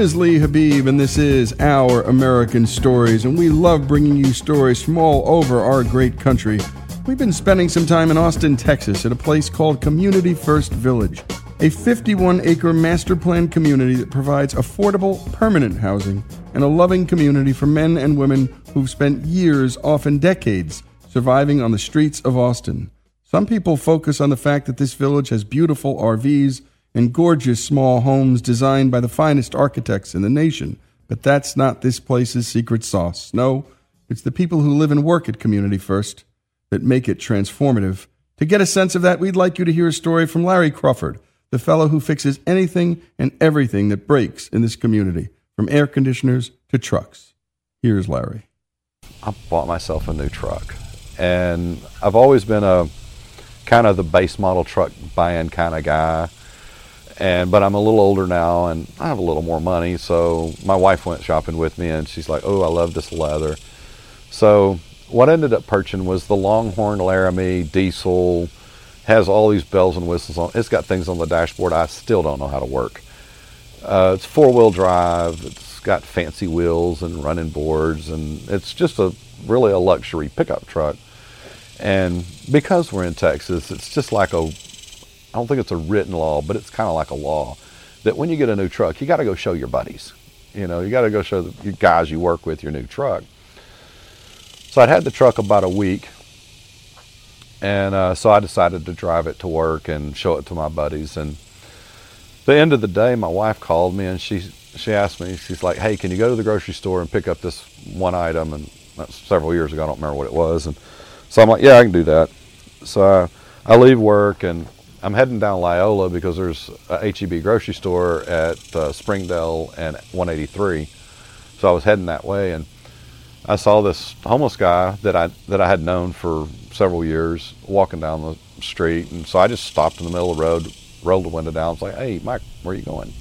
is Lee Habib, and this is Our American Stories, and we love bringing you stories from all over our great country. We've been spending some time in Austin, Texas, at a place called Community First Village, a 51 acre master plan community that provides affordable, permanent housing and a loving community for men and women who've spent years, often decades, surviving on the streets of Austin. Some people focus on the fact that this village has beautiful RVs and gorgeous small homes designed by the finest architects in the nation. But that's not this place's secret sauce. No, it's the people who live and work at Community First that make it transformative. To get a sense of that, we'd like you to hear a story from Larry Crawford, the fellow who fixes anything and everything that breaks in this community, from air conditioners to trucks. Here's Larry. I bought myself a new truck, and I've always been a kind of the base model truck buying kind of guy and but I'm a little older now and I have a little more money. So my wife went shopping with me and she's like, "Oh, I love this leather." So what I ended up purchasing was the Longhorn Laramie diesel. Has all these bells and whistles on. It's got things on the dashboard I still don't know how to work. Uh, it's four wheel drive. It's got fancy wheels and running boards, and it's just a really a luxury pickup truck. And because we're in Texas, it's just like a I don't think it's a written law, but it's kind of like a law that when you get a new truck, you got to go show your buddies. You know, you got to go show the guys you work with your new truck. So I'd had the truck about a week, and uh, so I decided to drive it to work and show it to my buddies. And the end of the day, my wife called me and she she asked me, she's like, "Hey, can you go to the grocery store and pick up this one item?" And that's several years ago. I don't remember what it was. And so I'm like, "Yeah, I can do that." So I, I leave work and I'm heading down Loyola because there's a HEB grocery store at uh, Springdale and 183. So I was heading that way, and I saw this homeless guy that I that I had known for several years walking down the street, and so I just stopped in the middle of the road, rolled the window down, was like, "Hey, Mike, where are you going?"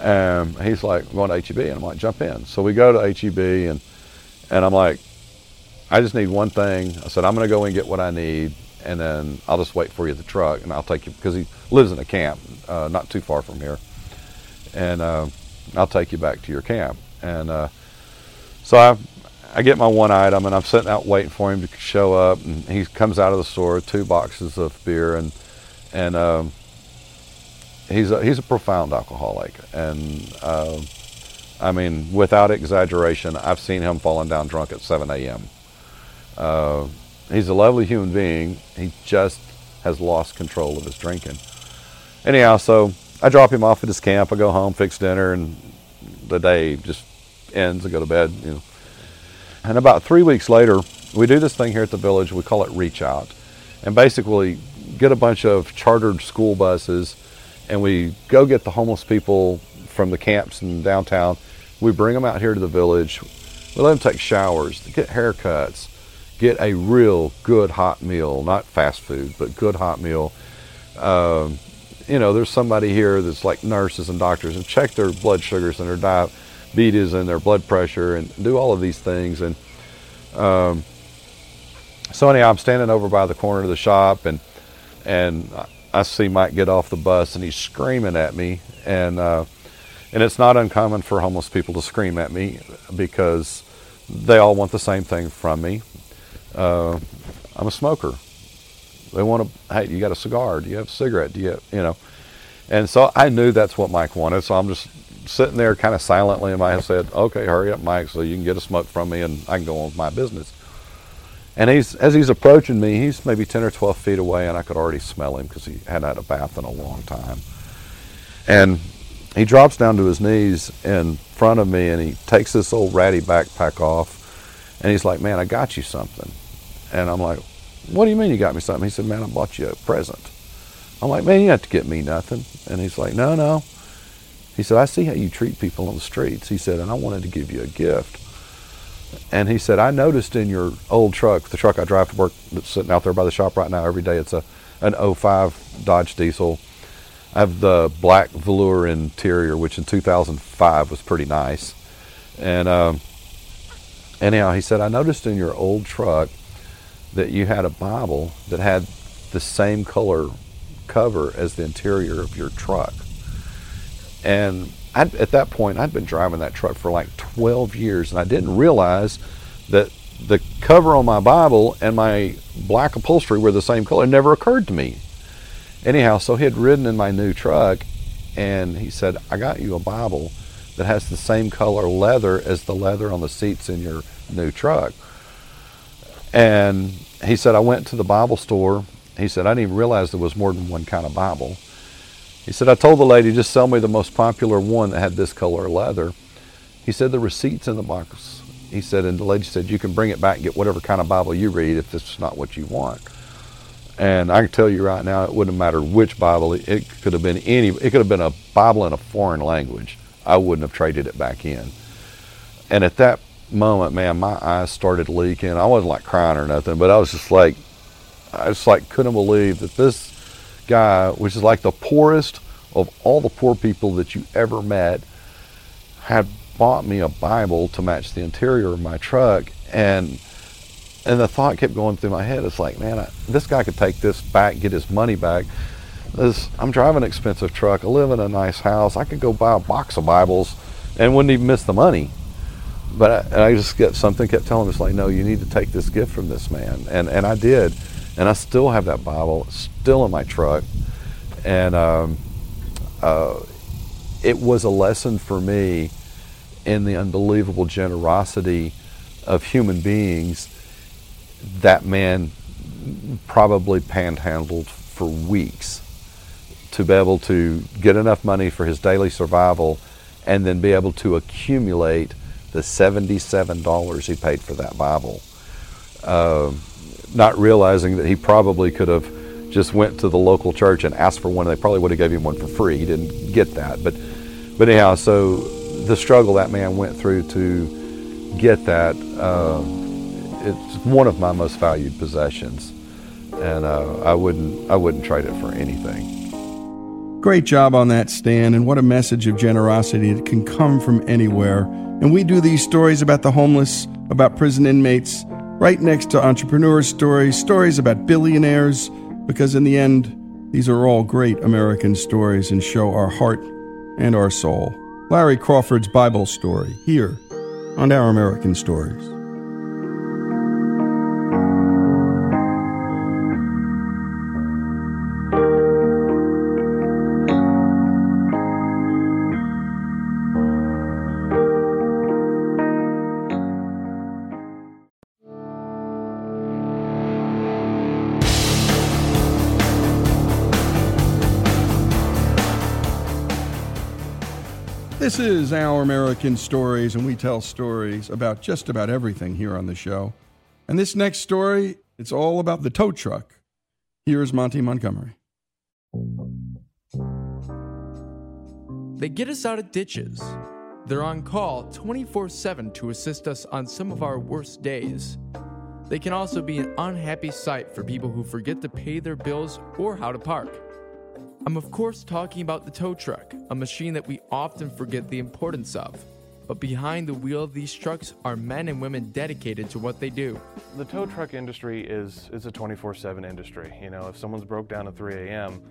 And he's like, "I'm going to HEB," and I'm like, "Jump in." So we go to HEB, and and I'm like, "I just need one thing." I said, "I'm going to go and get what I need." And then I'll just wait for you at the truck, and I'll take you because he lives in a camp uh, not too far from here, and uh, I'll take you back to your camp. And uh, so I, I get my one item, and I'm sitting out waiting for him to show up, and he comes out of the store, two boxes of beer, and and um, he's a, he's a profound alcoholic, and uh, I mean, without exaggeration, I've seen him falling down drunk at 7 a.m. He's a lovely human being. He just has lost control of his drinking. Anyhow, so I drop him off at his camp. I go home, fix dinner, and the day just ends. I go to bed. You know. And about three weeks later, we do this thing here at the village. We call it Reach Out, and basically get a bunch of chartered school buses, and we go get the homeless people from the camps in downtown. We bring them out here to the village. We let them take showers, get haircuts, get a real good hot meal, not fast food, but good hot meal. Um, you know, there's somebody here that's like nurses and doctors and check their blood sugars and their diabetes and their blood pressure and do all of these things. And um, so anyhow, I'm standing over by the corner of the shop and and I see Mike get off the bus and he's screaming at me and uh, and it's not uncommon for homeless people to scream at me because they all want the same thing from me uh, I'm a smoker. They want to, hey, you got a cigar? Do you have a cigarette? Do you, have, you know? And so I knew that's what Mike wanted. So I'm just sitting there kind of silently in my head said, okay, hurry up, Mike, so you can get a smoke from me and I can go on with my business. And he's, as he's approaching me, he's maybe 10 or 12 feet away and I could already smell him because he hadn't had a bath in a long time. And he drops down to his knees in front of me and he takes this old ratty backpack off and he's like, man, I got you something. And I'm like, what do you mean you got me something? He said, man, I bought you a present. I'm like, man, you have to get me nothing. And he's like, no, no. He said, I see how you treat people on the streets. He said, and I wanted to give you a gift. And he said, I noticed in your old truck, the truck I drive to work that's sitting out there by the shop right now every day, it's a an 05 Dodge diesel. I have the black velour interior, which in 2005 was pretty nice. And um, anyhow, he said, I noticed in your old truck that you had a Bible that had the same color cover as the interior of your truck. And I'd, at that point, I'd been driving that truck for like 12 years, and I didn't realize that the cover on my Bible and my black upholstery were the same color. It never occurred to me. Anyhow, so he had ridden in my new truck, and he said, I got you a Bible that has the same color leather as the leather on the seats in your new truck. And he said, I went to the Bible store. He said, I didn't even realize there was more than one kind of Bible. He said, I told the lady, just sell me the most popular one that had this color leather. He said, the receipt's in the box. He said, and the lady said, you can bring it back and get whatever kind of Bible you read if this is not what you want. And I can tell you right now, it wouldn't matter which Bible. It could have been any. It could have been a Bible in a foreign language. I wouldn't have traded it back in. And at that moment, man, my eyes started leaking. I wasn't like crying or nothing, but I was just like, I just like couldn't believe that this guy, which is like the poorest of all the poor people that you ever met, had bought me a Bible to match the interior of my truck, and and the thought kept going through my head. It's like, man, I, this guy could take this back, get his money back. This, I'm driving an expensive truck. I live in a nice house. I could go buy a box of Bibles and wouldn't even miss the money. But I, I just get something kept telling me, it's like, no, you need to take this gift from this man, and and I did, and I still have that Bible, still in my truck, and um, uh, it was a lesson for me in the unbelievable generosity of human beings that man probably panhandled for weeks to be able to get enough money for his daily survival and then be able to accumulate the $77 he paid for that Bible. Uh, not realizing that he probably could have just went to the local church and asked for one. They probably would have gave him one for free. He didn't get that. But, but anyhow, so the struggle that man went through to get that, uh, it's one of my most valued possessions, and uh, I wouldn't I wouldn't trade it for anything. Great job on that, Stan, and what a message of generosity that can come from anywhere. And we do these stories about the homeless, about prison inmates, right next to entrepreneur stories, stories about billionaires, because in the end, these are all great American stories and show our heart and our soul. Larry Crawford's Bible story here on Our American Stories. This is Our American Stories, and we tell stories about just about everything here on the show. And this next story, it's all about the tow truck. Here's Monty Montgomery. They get us out of ditches. They're on call 24 7 to assist us on some of our worst days. They can also be an unhappy sight for people who forget to pay their bills or how to park. I'm, of course, talking about the tow truck, a machine that we often forget the importance of. But behind the wheel of these trucks are men and women dedicated to what they do. The tow truck industry is, is a 24 7 industry. You know, if someone's broke down at 3 a.m.,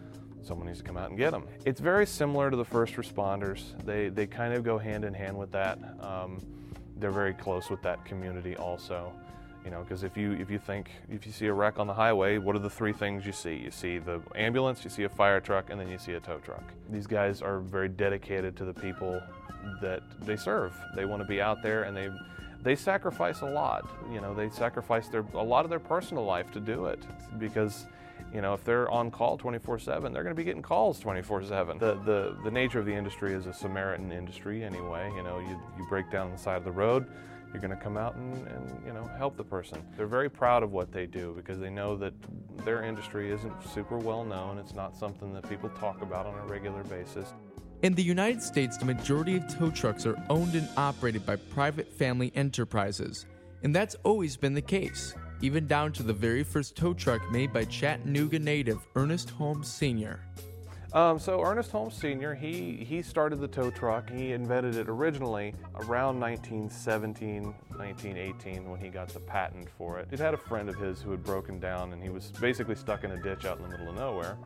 someone needs to come out and get them. It's very similar to the first responders. They, they kind of go hand in hand with that. Um, they're very close with that community also. You know, because if you if you think if you see a wreck on the highway, what are the three things you see? You see the ambulance, you see a fire truck, and then you see a tow truck. These guys are very dedicated to the people that they serve. They want to be out there, and they they sacrifice a lot. You know, they sacrifice their a lot of their personal life to do it because you know, if they're on call 24/7, they're going to be getting calls 24/7. The, the the nature of the industry is a Samaritan industry anyway. You know, you you break down the side of the road, you're going to come out and, and you know help the person. They're very proud of what they do because they know that their industry isn't super well known. It's not something that people talk about on a regular basis. In the United States, the majority of tow trucks are owned and operated by private family enterprises, and that's always been the case, even down to the very first tow truck made by Chattanooga native Ernest Holmes Sr. Um, so Ernest Holmes Sr., he, he started the tow truck. He invented it originally around 1917, 1918 when he got the patent for it. He'd had a friend of his who had broken down and he was basically stuck in a ditch out in the middle of nowhere.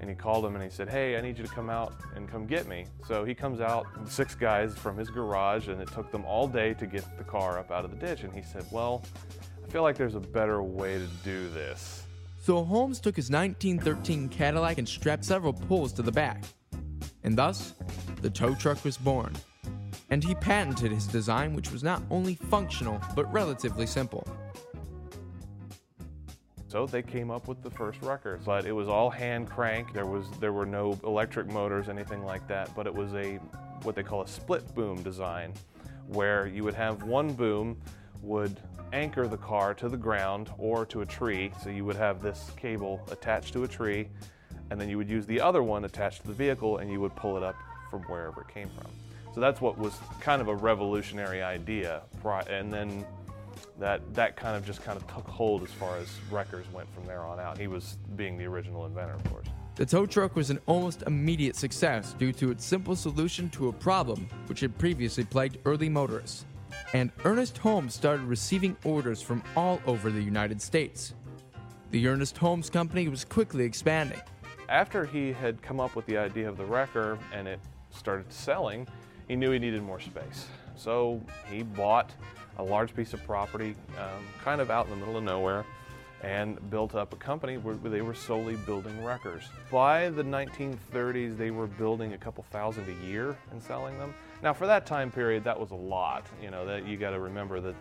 and he called him and he said, Hey, I need you to come out and come get me. So he comes out, six guys from his garage, and it took them all day to get the car up out of the ditch. And he said, Well, I feel like there's a better way to do this. So Holmes took his 1913 Cadillac and strapped several pulls to the back. And thus, the tow truck was born. And he patented his design, which was not only functional, but relatively simple. So they came up with the first wrecker, but it was all hand crank. There was there were no electric motors, anything like that. But it was a what they call a split boom design, where you would have one boom would anchor the car to the ground or to a tree. So you would have this cable attached to a tree, and then you would use the other one attached to the vehicle, and you would pull it up from wherever it came from. So that's what was kind of a revolutionary idea. And then that that kind of just kind of took hold as far as wreckers went from there on out. He was being the original inventor, of course. The tow truck was an almost immediate success due to its simple solution to a problem which had previously plagued early motorists. And Ernest Holmes started receiving orders from all over the United States. The Ernest Holmes Company was quickly expanding. After he had come up with the idea of the wrecker and it started selling, he knew he needed more space. So he bought a large piece of property um, kind of out in the middle of nowhere and built up a company where they were solely building wreckers. By the 1930s, they were building a couple thousand a year and selling them. Now, for that time period, that was a lot. You know, that you got to remember that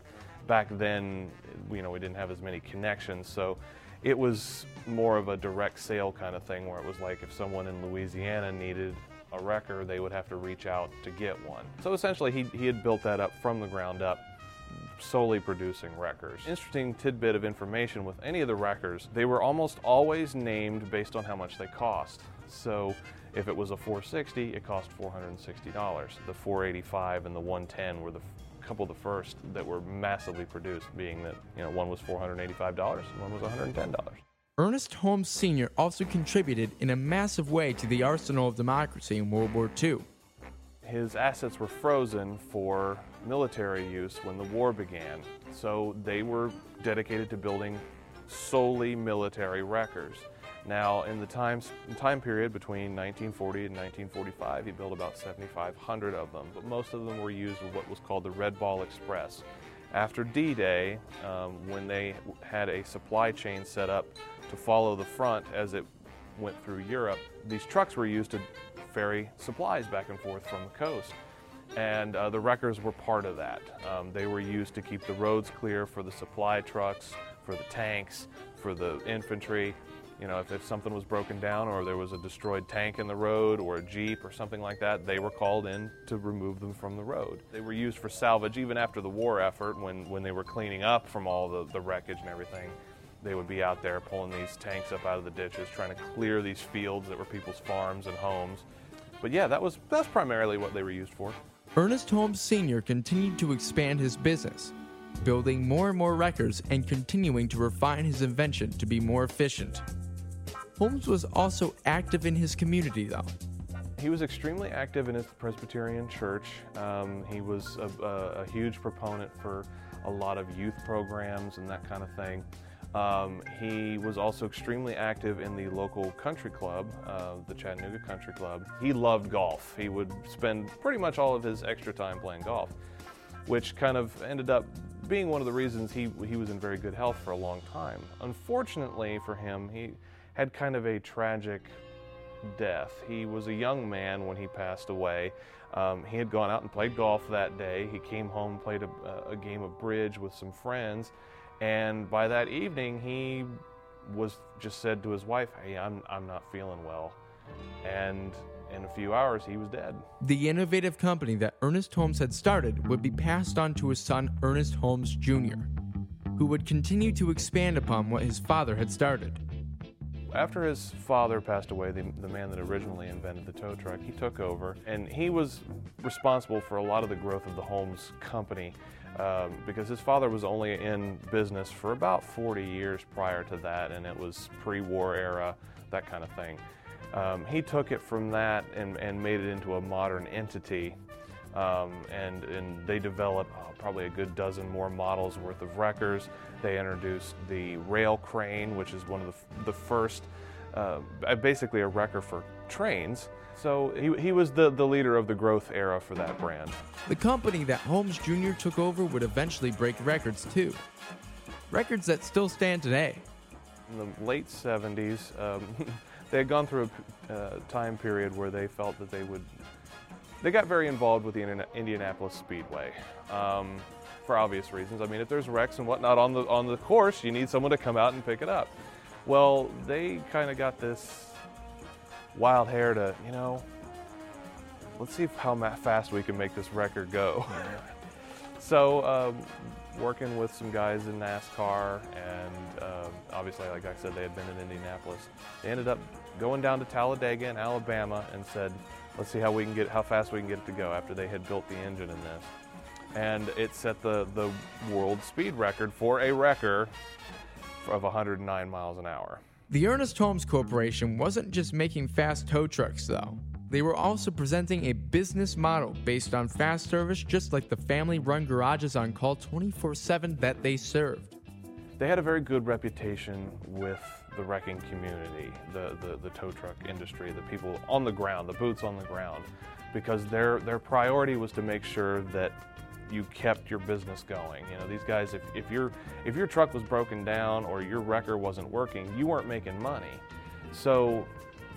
back then, you know, we didn't have as many connections, so it was more of a direct sale kind of thing where it was like if someone in Louisiana needed a wrecker, they would have to reach out to get one. So essentially, he, he had built that up from the ground up solely producing wreckers. Interesting tidbit of information with any of the wreckers, they were almost always named based on how much they cost. So if it was a 460, it cost $460. The 485 and the 110 were the couple of the first that were massively produced, being that you know one was $485 and one was $110. Ernest Holmes Sr. also contributed in a massive way to the arsenal of democracy in World War II his assets were frozen for military use when the war began. So they were dedicated to building solely military wreckers. Now, in the time, time period between 1940 and 1945, he built about 7,500 of them, but most of them were used with what was called the Red Ball Express. After D Day, um, when they had a supply chain set up to follow the front as it went through Europe, these trucks were used to ferry supplies back and forth from the coast. And uh, the wreckers were part of that. Um, they were used to keep the roads clear for the supply trucks, for the tanks, for the infantry. You know, if, if something was broken down or there was a destroyed tank in the road or a Jeep or something like that, they were called in to remove them from the road. They were used for salvage even after the war effort when, when they were cleaning up from all the, the wreckage and everything they would be out there pulling these tanks up out of the ditches, trying to clear these fields that were people's farms and homes. But yeah, that was that's primarily what they were used for. Ernest Holmes Sr. continued to expand his business, building more and more wreckers and continuing to refine his invention to be more efficient. Holmes was also active in his community, though. He was extremely active in his Presbyterian church. Um, he was a, a, a huge proponent for a lot of youth programs and that kind of thing. Um, he was also extremely active in the local country club, uh, the Chattanooga Country Club. He loved golf. He would spend pretty much all of his extra time playing golf, which kind of ended up being one of the reasons he, he was in very good health for a long time. Unfortunately for him, he had kind of a tragic death. He was a young man when he passed away. Um, he had gone out and played golf that day. He came home, played a, a game of bridge with some friends, and by that evening, he was just said to his wife, Hey, I'm, I'm not feeling well. And in a few hours, he was dead. The innovative company that Ernest Holmes had started would be passed on to his son, Ernest Holmes Jr., who would continue to expand upon what his father had started. After his father passed away, the, the man that originally invented the tow truck, he took over, and he was responsible for a lot of the growth of the Holmes company um, because his father was only in business for about 40 years prior to that, and it was pre war era, that kind of thing. Um, he took it from that and, and made it into a modern entity. Um, and, and they developed uh, probably a good dozen more models worth of wreckers. They introduced the rail crane, which is one of the, the first uh, basically a wrecker for trains. So he, he was the, the leader of the growth era for that brand. The company that Holmes Jr. took over would eventually break records too. Records that still stand today. In the late 70s, um, they had gone through a uh, time period where they felt that they would. They got very involved with the Indianapolis Speedway. Um, for obvious reasons. I mean, if there's wrecks and whatnot on the on the course, you need someone to come out and pick it up. Well, they kind of got this wild hair to, you know, let's see how fast we can make this record go. so, um, working with some guys in NASCAR, and um, obviously, like I said, they had been in Indianapolis. They ended up going down to Talladega in Alabama and said, "Let's see how we can get how fast we can get it to go." After they had built the engine in this, and it set the the world speed record for a wrecker of 109 miles an hour. The Ernest Holmes Corporation wasn't just making fast tow trucks, though. They were also presenting a business model based on fast service, just like the family run garages on call 24 7 that they served. They had a very good reputation with the wrecking community, the, the, the tow truck industry, the people on the ground, the boots on the ground, because their, their priority was to make sure that you kept your business going. You know, these guys, if, if, your, if your truck was broken down or your wrecker wasn't working, you weren't making money. So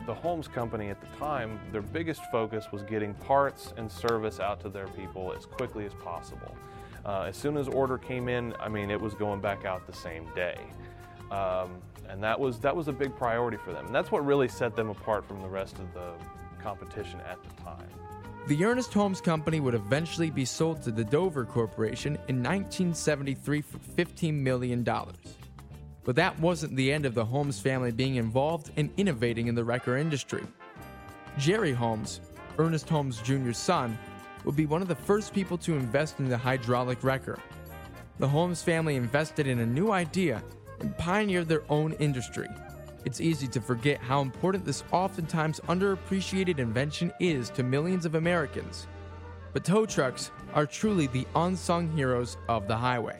the Holmes Company at the time, their biggest focus was getting parts and service out to their people as quickly as possible. Uh, as soon as order came in, I mean, it was going back out the same day. Um, and that was, that was a big priority for them. And that's what really set them apart from the rest of the competition at the time. The Ernest Holmes Company would eventually be sold to the Dover Corporation in 1973 for $15 million. But that wasn't the end of the Holmes family being involved and innovating in the wrecker industry. Jerry Holmes, Ernest Holmes Jr.'s son, would be one of the first people to invest in the hydraulic wrecker. The Holmes family invested in a new idea and pioneered their own industry. It's easy to forget how important this oftentimes underappreciated invention is to millions of Americans. But tow trucks are truly the unsung heroes of the highway.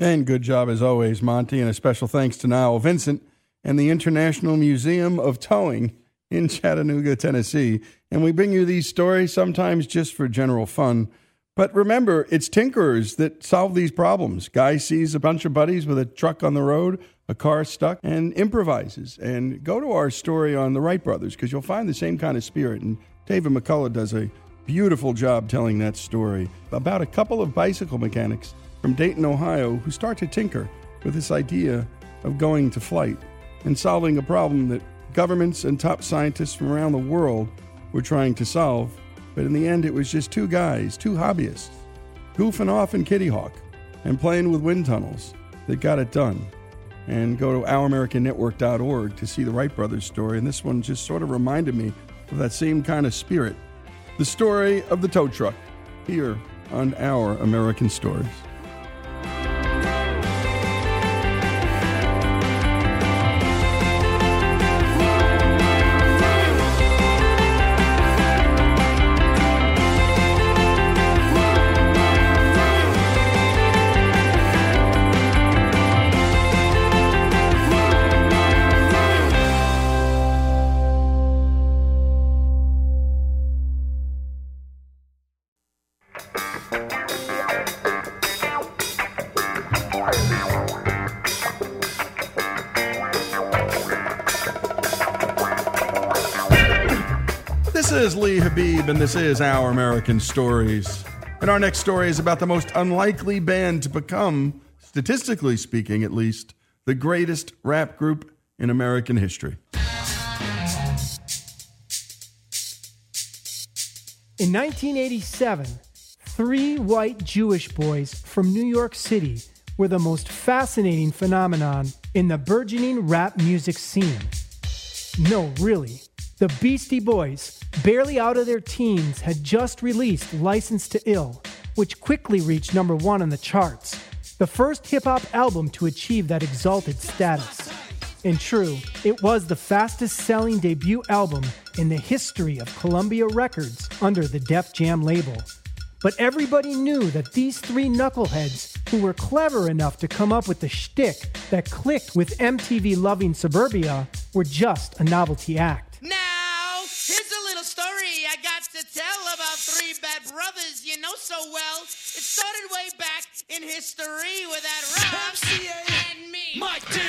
And good job as always, Monty, and a special thanks to Niall Vincent and the International Museum of Towing in Chattanooga, Tennessee. And we bring you these stories sometimes just for general fun but remember, it's tinkerers that solve these problems. Guy sees a bunch of buddies with a truck on the road, a car stuck, and improvises. And go to our story on the Wright brothers because you'll find the same kind of spirit. And David McCullough does a beautiful job telling that story about a couple of bicycle mechanics from Dayton, Ohio, who start to tinker with this idea of going to flight and solving a problem that governments and top scientists from around the world were trying to solve but in the end, it was just two guys, two hobbyists, goofing off in Kitty Hawk and playing with wind tunnels that got it done. And go to ouramericannetwork.org to see the Wright brothers story. And this one just sort of reminded me of that same kind of spirit. The story of the tow truck here on Our American Stories. This is Our American Stories. And our next story is about the most unlikely band to become, statistically speaking at least, the greatest rap group in American history. In 1987, three white Jewish boys from New York City were the most fascinating phenomenon in the burgeoning rap music scene. No, really. The Beastie Boys, barely out of their teens, had just released License to Ill, which quickly reached number one on the charts, the first hip hop album to achieve that exalted status. And true, it was the fastest selling debut album in the history of Columbia Records under the Def Jam label. But everybody knew that these three knuckleheads who were clever enough to come up with the shtick that clicked with MTV loving suburbia were just a novelty act. Now, here's a little story I got to tell about three bad brothers you know so well. It started way back in history with that Rob and me. Mike D.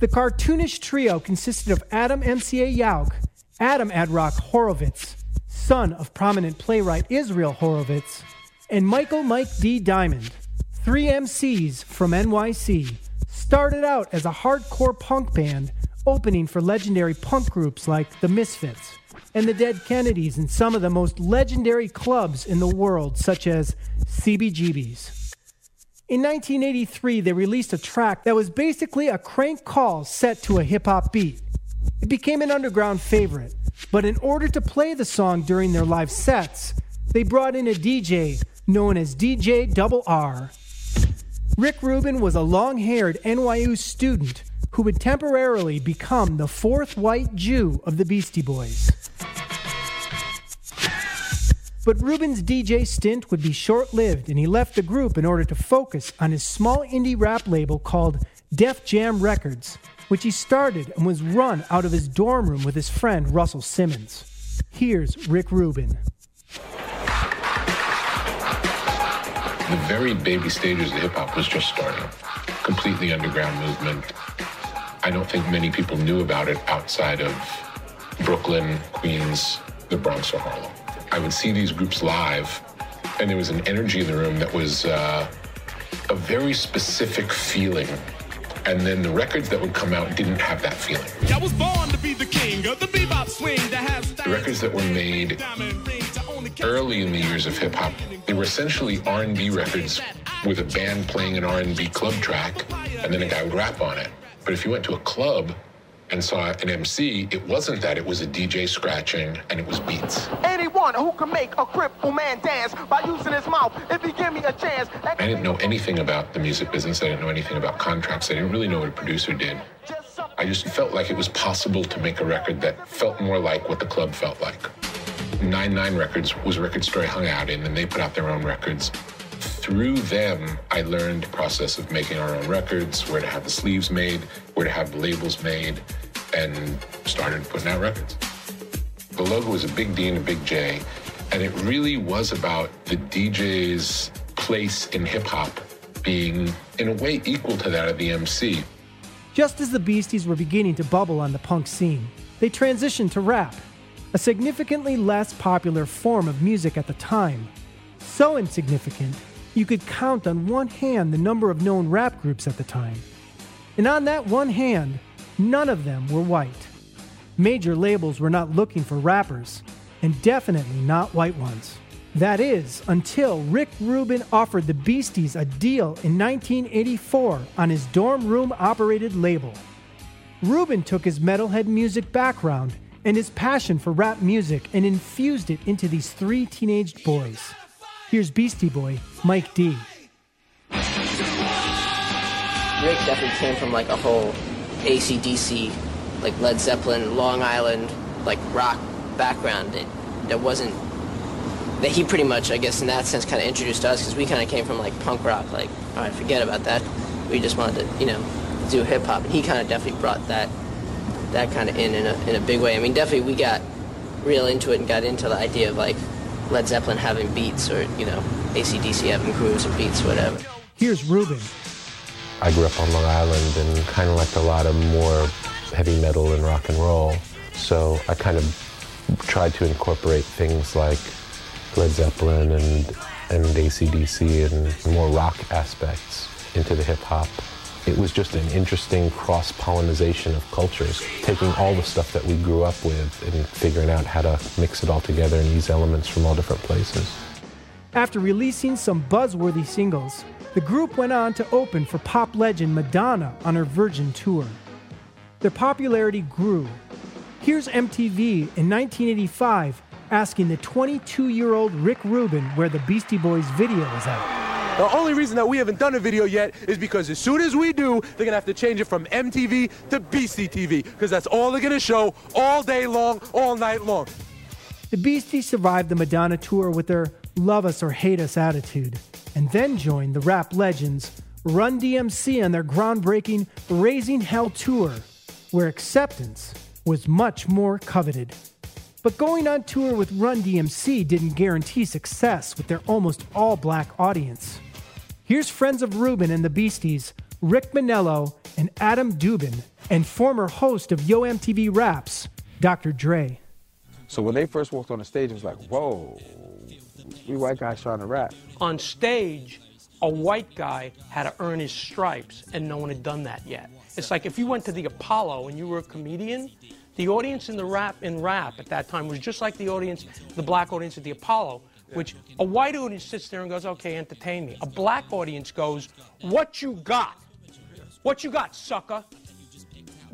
The cartoonish trio consisted of Adam MCA Yauch, Adam Adrock Horovitz, son of prominent playwright Israel Horovitz, and Michael Mike D. Diamond. Three MCs from NYC started out as a hardcore punk band opening for legendary punk groups like The Misfits and the Dead Kennedys in some of the most legendary clubs in the world, such as CBGB's. In 1983, they released a track that was basically a crank call set to a hip hop beat. It became an underground favorite, but in order to play the song during their live sets, they brought in a DJ known as DJ Double R. Rick Rubin was a long haired NYU student who would temporarily become the fourth white Jew of the Beastie Boys. But Rubin's DJ stint would be short lived, and he left the group in order to focus on his small indie rap label called Def Jam Records, which he started and was run out of his dorm room with his friend Russell Simmons. Here's Rick Rubin. The very baby stages of hip hop was just starting. Completely underground movement. I don't think many people knew about it outside of Brooklyn, Queens, the Bronx, or Harlem. I would see these groups live, and there was an energy in the room that was uh, a very specific feeling. And then the records that would come out didn't have that feeling. I was born to be the king of the bebop swing that has The records that were made early in the years of hip hop, they were essentially R&B records with a band playing an R&B club track, and then a guy would rap on it. But if you went to a club and saw an MC, it wasn't that. It was a DJ scratching, and it was beats. Anyone who can make a cripple man dance by using his mouth, if he give me a chance. I didn't know anything about the music business. I didn't know anything about contracts. I didn't really know what a producer did. I just felt like it was possible to make a record that felt more like what the club felt like. 9-9 Records was a record store I hung out in, and they put out their own records. Through them, I learned the process of making our own records, where to have the sleeves made, where to have the labels made, and started putting out records. The logo was a big D and a big J, and it really was about the DJ's place in hip hop being, in a way, equal to that of the MC. Just as the Beasties were beginning to bubble on the punk scene, they transitioned to rap, a significantly less popular form of music at the time. So insignificant, you could count on one hand the number of known rap groups at the time. And on that one hand, none of them were white. Major labels were not looking for rappers, and definitely not white ones. That is, until Rick Rubin offered the Beasties a deal in 1984 on his dorm room operated label. Rubin took his metalhead music background and his passion for rap music and infused it into these three teenaged boys. Here's Beastie Boy, Mike D. Rick definitely came from like a whole ACDC, like Led Zeppelin, Long Island, like rock background that, wasn't, that he pretty much, I guess, in that sense kind of introduced us because we kind of came from like punk rock, like, all right, forget about that. We just wanted to, you know, do hip hop. And he kind of definitely brought that, that kind of in in a, in a big way. I mean, definitely we got real into it and got into the idea of like Led Zeppelin having beats or, you know, ACDC having grooves or beats, whatever. Here's Ruben. I grew up on Long Island and kind of liked a lot of more heavy metal and rock and roll. So I kind of tried to incorporate things like Led Zeppelin and, and ACDC and more rock aspects into the hip hop. It was just an interesting cross pollination of cultures, taking all the stuff that we grew up with and figuring out how to mix it all together and use elements from all different places. After releasing some buzzworthy singles, the group went on to open for pop legend Madonna on her Virgin tour. Their popularity grew. Here's MTV in 1985 asking the 22 year old Rick Rubin where the Beastie Boys video is at. The only reason that we haven't done a video yet is because as soon as we do, they're gonna have to change it from MTV to BCTV, because that's all they're gonna show all day long, all night long. The Beasties survived the Madonna tour with their love us or hate us attitude, and then joined the rap legends Run DMC on their groundbreaking Raising Hell tour, where acceptance was much more coveted. But going on tour with Run DMC didn't guarantee success with their almost all black audience. Here's friends of Ruben and the Beasties, Rick Manello and Adam Dubin, and former host of Yo MTV Raps, Dr. Dre. So when they first walked on the stage, it was like, whoa, we white guys trying to rap. On stage, a white guy had to earn his stripes, and no one had done that yet. It's like if you went to the Apollo and you were a comedian, the audience in the rap in rap at that time was just like the audience, the black audience at the Apollo, which a white audience sits there and goes, "Okay, entertain me." A black audience goes, "What you got? What you got, sucker?"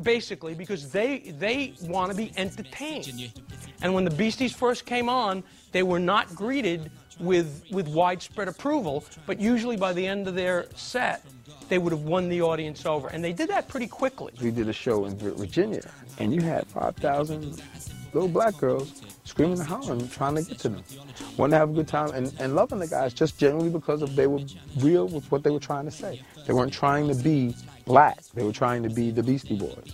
Basically, because they they want to be entertained. And when the Beasties first came on, they were not greeted with with widespread approval, but usually by the end of their set, they would have won the audience over, and they did that pretty quickly. We did a show in Virginia, and you had 5,000 little black girls screaming and hollering, trying to get to them. Wanting to have a good time and, and loving the guys just genuinely because of they were real with what they were trying to say. They weren't trying to be black. They were trying to be the Beastie Boys.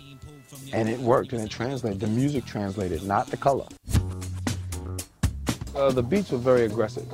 And it worked and it translated. The music translated, not the color. Uh, the beats were very aggressive.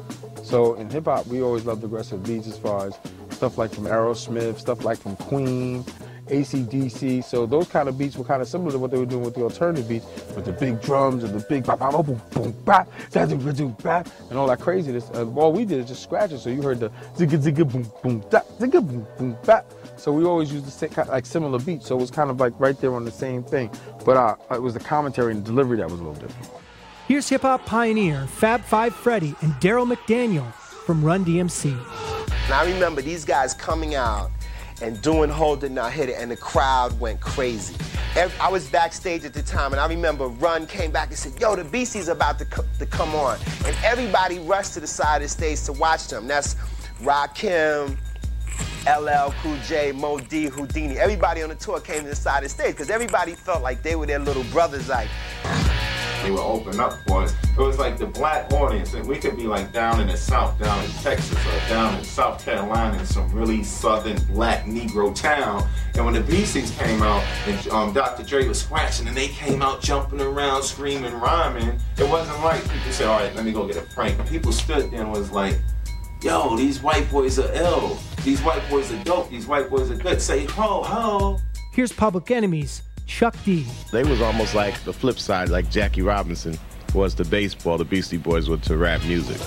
So in hip hop, we always loved aggressive beats as far as stuff like from Aerosmith, stuff like from Queen, ACDC. So those kind of beats were kind of similar to what they were doing with the alternative beats, with the big drums and the big bop, bop, boom, boom, bop, bop, and all that craziness. Uh, all we did is just scratch it. So you heard the zigga zigga boom boom da, zigga boom boom bop. So we always used the same, kind of like similar beats. So it was kind of like right there on the same thing. But uh, it was the commentary and delivery that was a little different. Here's hip hop pioneer Fab Five Freddy and Daryl McDaniel from Run DMC. And I remember these guys coming out and doing Hold It Not Hit It, and the crowd went crazy. I was backstage at the time, and I remember Run came back and said, Yo, the Beasties about to, co- to come on. And everybody rushed to the side of the stage to watch them. That's Rakim, LL, Cool J, Mo D, Houdini. Everybody on the tour came to the side of the stage because everybody felt like they were their little brothers. Like, they would open up for us. It was like the black audience, and we could be like down in the South, down in Texas, or down in South Carolina, in some really southern black Negro town. And when the Beasties came out, and um, Dr. Dre was scratching, and they came out jumping around, screaming, rhyming, it wasn't like people said, all right, let me go get a prank. People stood there and was like, yo, these white boys are ill. These white boys are dope. These white boys are good. Say ho, ho. Here's Public Enemy's Chuck D. They was almost like the flip side, like Jackie Robinson was to baseball, the Beastie Boys were to rap music.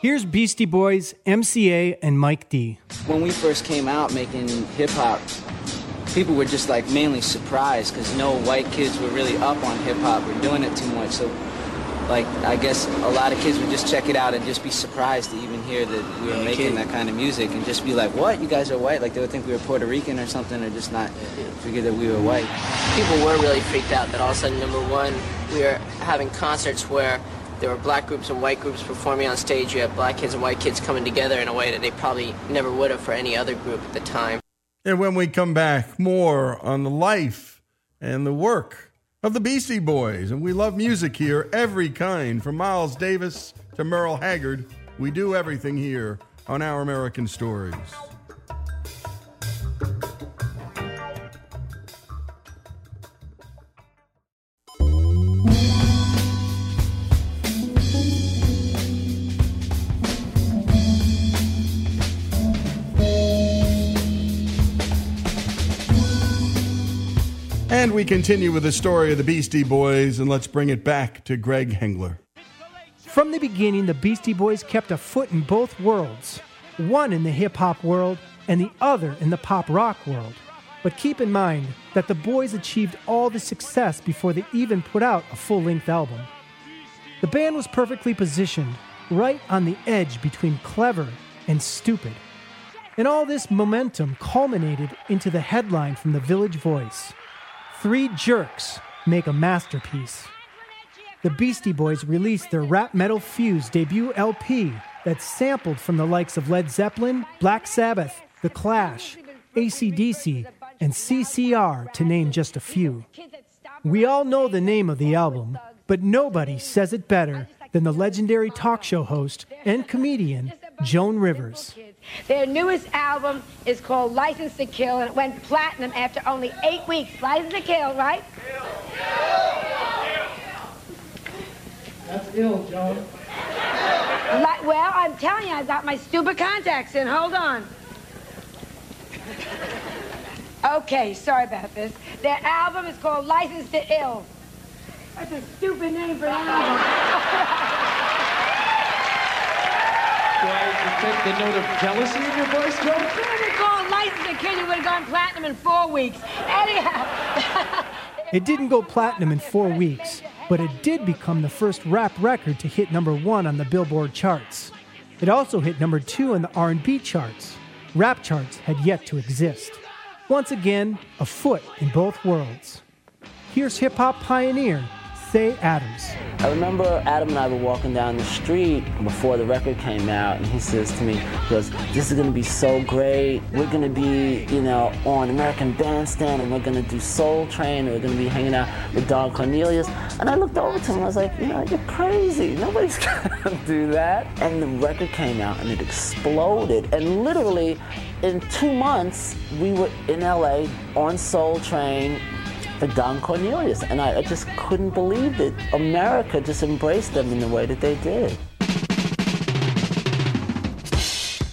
Here's Beastie Boys, MCA, and Mike D. When we first came out making hip hop, people were just like mainly surprised because no white kids were really up on hip hop or doing it too much. So like I guess a lot of kids would just check it out and just be surprised to even hear that we were yeah, making that kind of music and just be like, "What? You guys are white?" Like they would think we were Puerto Rican or something, or just not figure that we were white. People were really freaked out that all of a sudden, number one, we were having concerts where there were black groups and white groups performing on stage. You had black kids and white kids coming together in a way that they probably never would have for any other group at the time. And when we come back, more on the life and the work of the Beastie Boys. And we love music here, every kind, from Miles Davis to Merle Haggard. We do everything here on Our American Stories. And we continue with the story of the Beastie Boys, and let's bring it back to Greg Hengler. From the beginning, the Beastie Boys kept a foot in both worlds one in the hip hop world and the other in the pop rock world. But keep in mind that the boys achieved all the success before they even put out a full length album. The band was perfectly positioned, right on the edge between clever and stupid. And all this momentum culminated into the headline from the Village Voice Three jerks make a masterpiece. The Beastie Boys released their Rap Metal Fuse debut LP that sampled from the likes of Led Zeppelin, Black Sabbath, The Clash, ACDC, and CCR, to name just a few. We all know the name of the album, but nobody says it better than the legendary talk show host and comedian Joan Rivers. Their newest album is called License to Kill, and it went platinum after only eight weeks. License to Kill, right? That's ill, Joan. Li- well, I'm telling you, I got my stupid contacts in. Hold on. Okay, sorry about this. Their album is called License to Ill. That's a stupid name for an album. Do I detect the note of jealousy in your voice, Joe? If they called License to Kill, you would have gone platinum in four weeks. Anyhow. It didn't go platinum in four weeks, but it did become the first rap record to hit number one on the Billboard charts. It also hit number two on the R&B charts. Rap charts had yet to exist. Once again, a foot in both worlds. Here's hip hop pioneer Say Adams. I remember Adam and I were walking down the street before the record came out, and he says to me, he goes, this is gonna be so great. We're gonna be, you know, on American Bandstand, and we're gonna do Soul Train, and we're gonna be hanging out with Don Cornelius. And I looked over to him, and I was like, you know, you're crazy. Nobody's gonna do that. And the record came out, and it exploded. And literally, in two months, we were in LA on Soul Train, for Don Cornelius. And I, I, just couldn't believe that America just embraced them in the way that they did.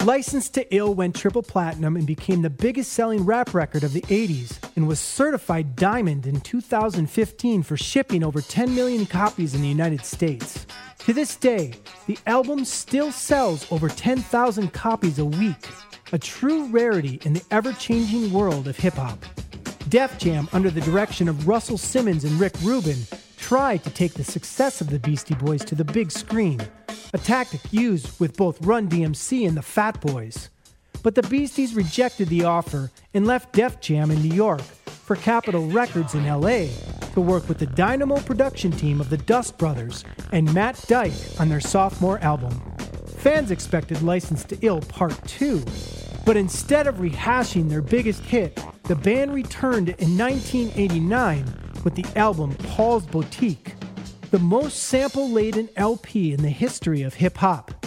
Licensed to Ill went triple platinum and became the biggest selling rap record of the 80s and was certified diamond in 2015 for shipping over 10 million copies in the United States. To this day, the album still sells over 10,000 copies a week, a true rarity in the ever changing world of hip hop. Def Jam, under the direction of Russell Simmons and Rick Rubin, tried to take the success of the Beastie Boys to the big screen, a tactic used with both Run DMC and the Fat Boys. But the Beasties rejected the offer and left Def Jam in New York for Capitol Records in LA to work with the Dynamo production team of the Dust Brothers and Matt Dike on their sophomore album. Fans expected License to Ill Part 2, but instead of rehashing their biggest hit, the band returned in 1989 with the album Paul's Boutique, the most sample laden LP in the history of hip hop,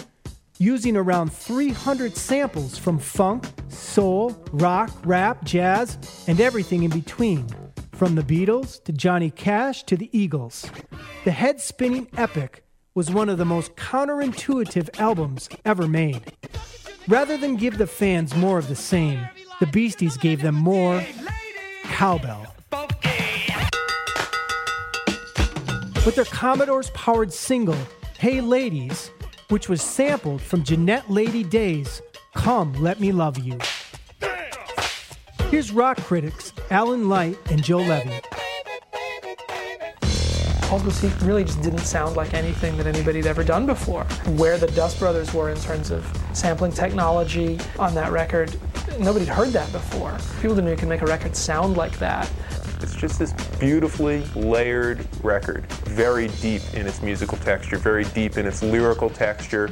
using around 300 samples from funk, soul, rock, rap, jazz, and everything in between, from the Beatles to Johnny Cash to the Eagles. The head spinning epic was one of the most counterintuitive albums ever made. Rather than give the fans more of the same, the Beasties gave them more cowbell. With their Commodores powered single, Hey Ladies, which was sampled from Jeanette Lady Day's Come Let Me Love You. Here's rock critics Alan Light and Joe Levy. Boutique really just didn't sound like anything that anybody had ever done before. Where the Dust Brothers were in terms of sampling technology on that record, nobody'd heard that before. People didn't know you could make a record sound like that. It's just this beautifully layered record, very deep in its musical texture, very deep in its lyrical texture,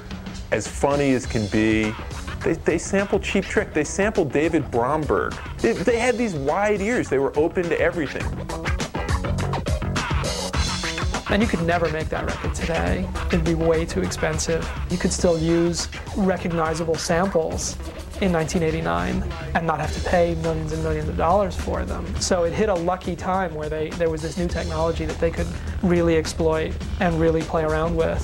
as funny as can be. They, they sampled Cheap Trick, they sampled David Bromberg. They, they had these wide ears, they were open to everything. And you could never make that record today. It'd be way too expensive. You could still use recognizable samples in 1989 and not have to pay millions and millions of dollars for them. So it hit a lucky time where they, there was this new technology that they could really exploit and really play around with.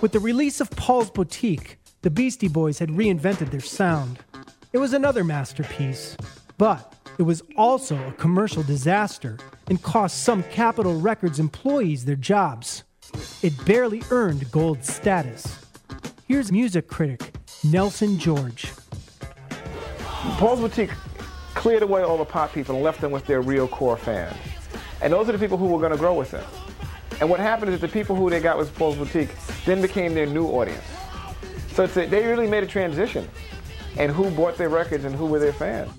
With the release of Paul's Boutique, the Beastie Boys had reinvented their sound. It was another masterpiece, but it was also a commercial disaster and cost some Capitol Records employees their jobs. It barely earned gold status. Here's music critic Nelson George. Paul's Boutique cleared away all the pop people and left them with their real core fans. And those are the people who were going to grow with them. And what happened is that the people who they got with Paul's Boutique then became their new audience. So a, they really made a transition and who bought their records and who were their fans.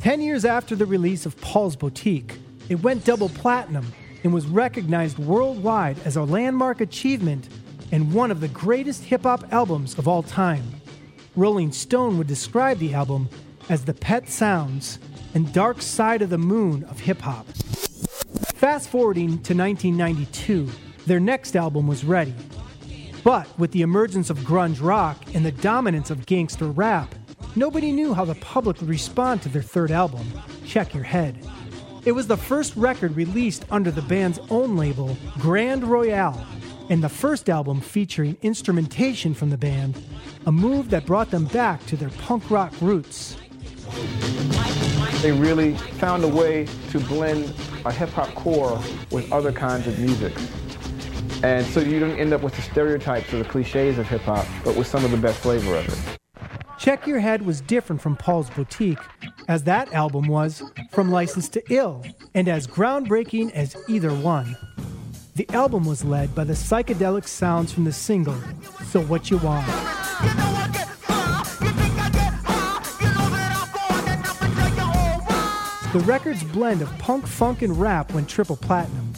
Ten years after the release of Paul's Boutique, it went double platinum and was recognized worldwide as a landmark achievement and one of the greatest hip hop albums of all time. Rolling Stone would describe the album as the pet sounds and dark side of the moon of hip hop. Fast forwarding to 1992, their next album was ready. But with the emergence of grunge rock and the dominance of gangster rap, nobody knew how the public would respond to their third album, Check Your Head. It was the first record released under the band's own label, Grand Royal, and the first album featuring instrumentation from the band, a move that brought them back to their punk rock roots. They really found a way to blend a hip hop core with other kinds of music. And so you don't end up with the stereotypes or the cliches of hip hop, but with some of the best flavor of it. Check Your Head was different from Paul's Boutique, as that album was from License to Ill, and as groundbreaking as either one. The album was led by the psychedelic sounds from the single, So What You Want. The record's blend of punk, funk, and rap went triple platinum.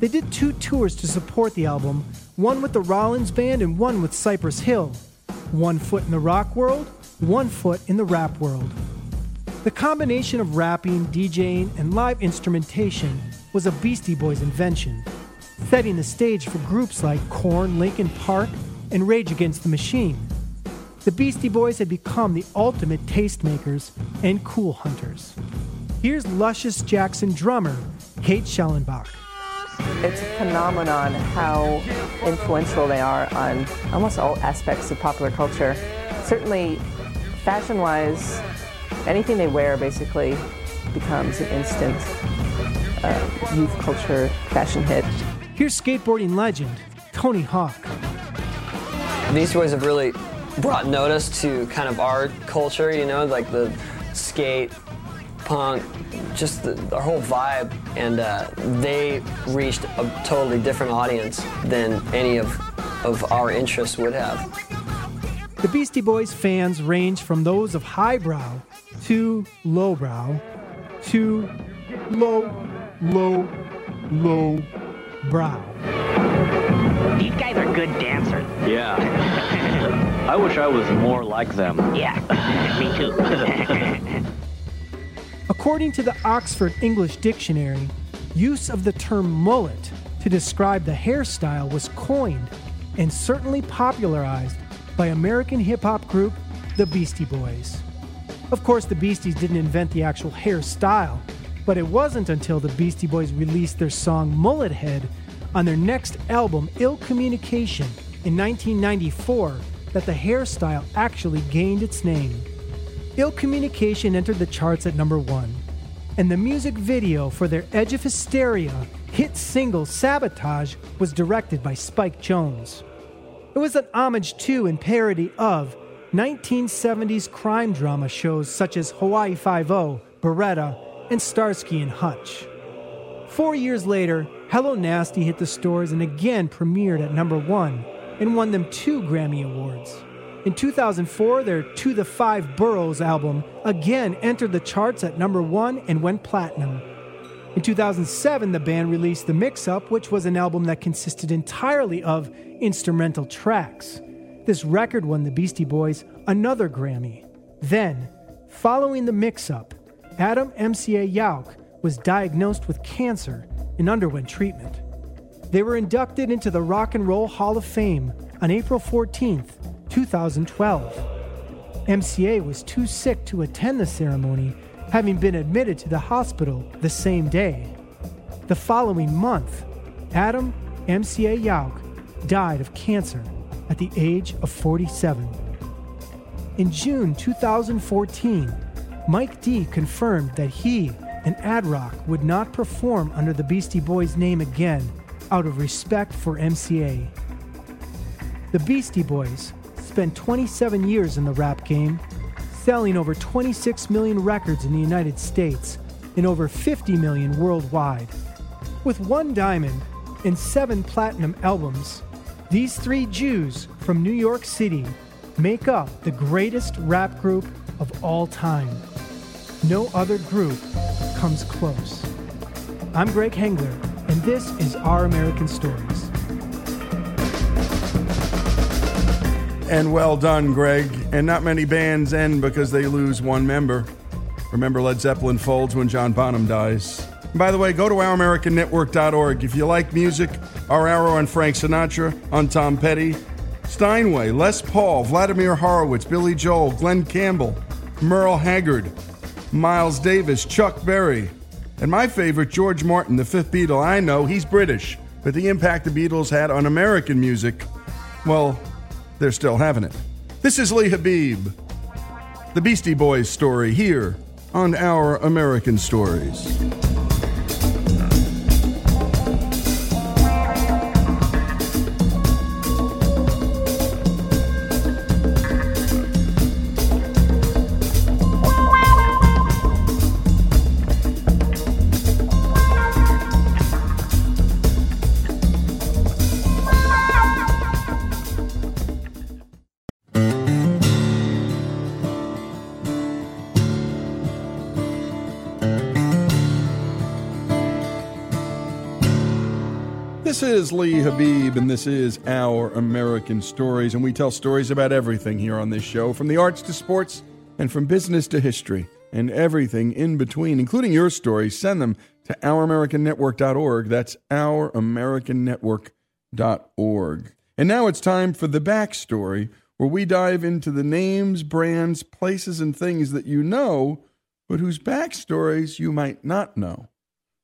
They did two tours to support the album, one with the Rollins Band and one with Cypress Hill. One foot in the rock world, one foot in the rap world. The combination of rapping, DJing, and live instrumentation was a Beastie Boys invention, setting the stage for groups like Korn, Linkin Park, and Rage Against the Machine. The Beastie Boys had become the ultimate tastemakers and cool hunters. Here's Luscious Jackson drummer Kate Schellenbach. It's a phenomenon how influential they are on almost all aspects of popular culture. Certainly, fashion wise, anything they wear basically becomes an instant uh, youth culture fashion hit. Here's skateboarding legend Tony Hawk. These boys have really brought notice to kind of our culture, you know, like the skate, punk, just the, the whole vibe. And uh, they reached a totally different audience than any of, of our interests would have. The Beastie Boys fans range from those of highbrow to lowbrow to low, low, low brow. These guys are good dancers. Yeah. I wish I was more like them. Yeah, me too. According to the Oxford English Dictionary, use of the term mullet to describe the hairstyle was coined and certainly popularized by American hip hop group the Beastie Boys. Of course, the Beasties didn't invent the actual hairstyle, but it wasn't until the Beastie Boys released their song Mullet Head on their next album, Ill Communication, in 1994, that the hairstyle actually gained its name. Ill Communication entered the charts at number one, and the music video for their Edge of Hysteria hit single Sabotage was directed by Spike Jonze. It was an homage to and parody of 1970s crime drama shows such as Hawaii Five-O, Baretta, and Starsky and Hutch. Four years later, Hello Nasty hit the stores and again premiered at number one and won them two Grammy Awards. In 2004, their To the Five Boroughs album again entered the charts at number one and went platinum. In 2007, the band released The Mix Up, which was an album that consisted entirely of instrumental tracks. This record won the Beastie Boys another Grammy. Then, following The Mix Up, Adam MCA Yauch was diagnosed with cancer and underwent treatment. They were inducted into the Rock and Roll Hall of Fame on April 14th, 2012. MCA was too sick to attend the ceremony, having been admitted to the hospital the same day. The following month, Adam MCA Yauch died of cancer at the age of 47. In June 2014, Mike D confirmed that he and Ad Rock would not perform under the Beastie Boys name again out of respect for MCA. The Beastie Boys spent 27 years in the rap game, selling over 26 million records in the United States and over 50 million worldwide. With one diamond and seven platinum albums, these three Jews from New York City make up the greatest rap group of all time. No other group comes close. I'm Greg Hengler, and this is Our American Stories. And well done, Greg. And not many bands end because they lose one member. Remember, Led Zeppelin folds when John Bonham dies. And by the way, go to ouramericannetwork.org. If you like music, our hour on Frank Sinatra, on Tom Petty, Steinway, Les Paul, Vladimir Horowitz, Billy Joel, Glen Campbell, Merle Haggard, Miles Davis, Chuck Berry, and my favorite, George Martin, the fifth Beatle. I know he's British, but the impact the Beatles had on American music, well, they're still having it. This is Lee Habeeb, the Beastie Boys story here on Our American Stories. This is Lee Habeeb, and this is Our American Stories. And we tell stories about everything here on this show from the arts to sports, and from business to history, and everything in between, including your stories. Send them to ouramericannetwork.org. That's ouramericannetwork.org. And now it's time for the backstory, where we dive into the names, brands, places, and things that you know, but whose backstories you might not know.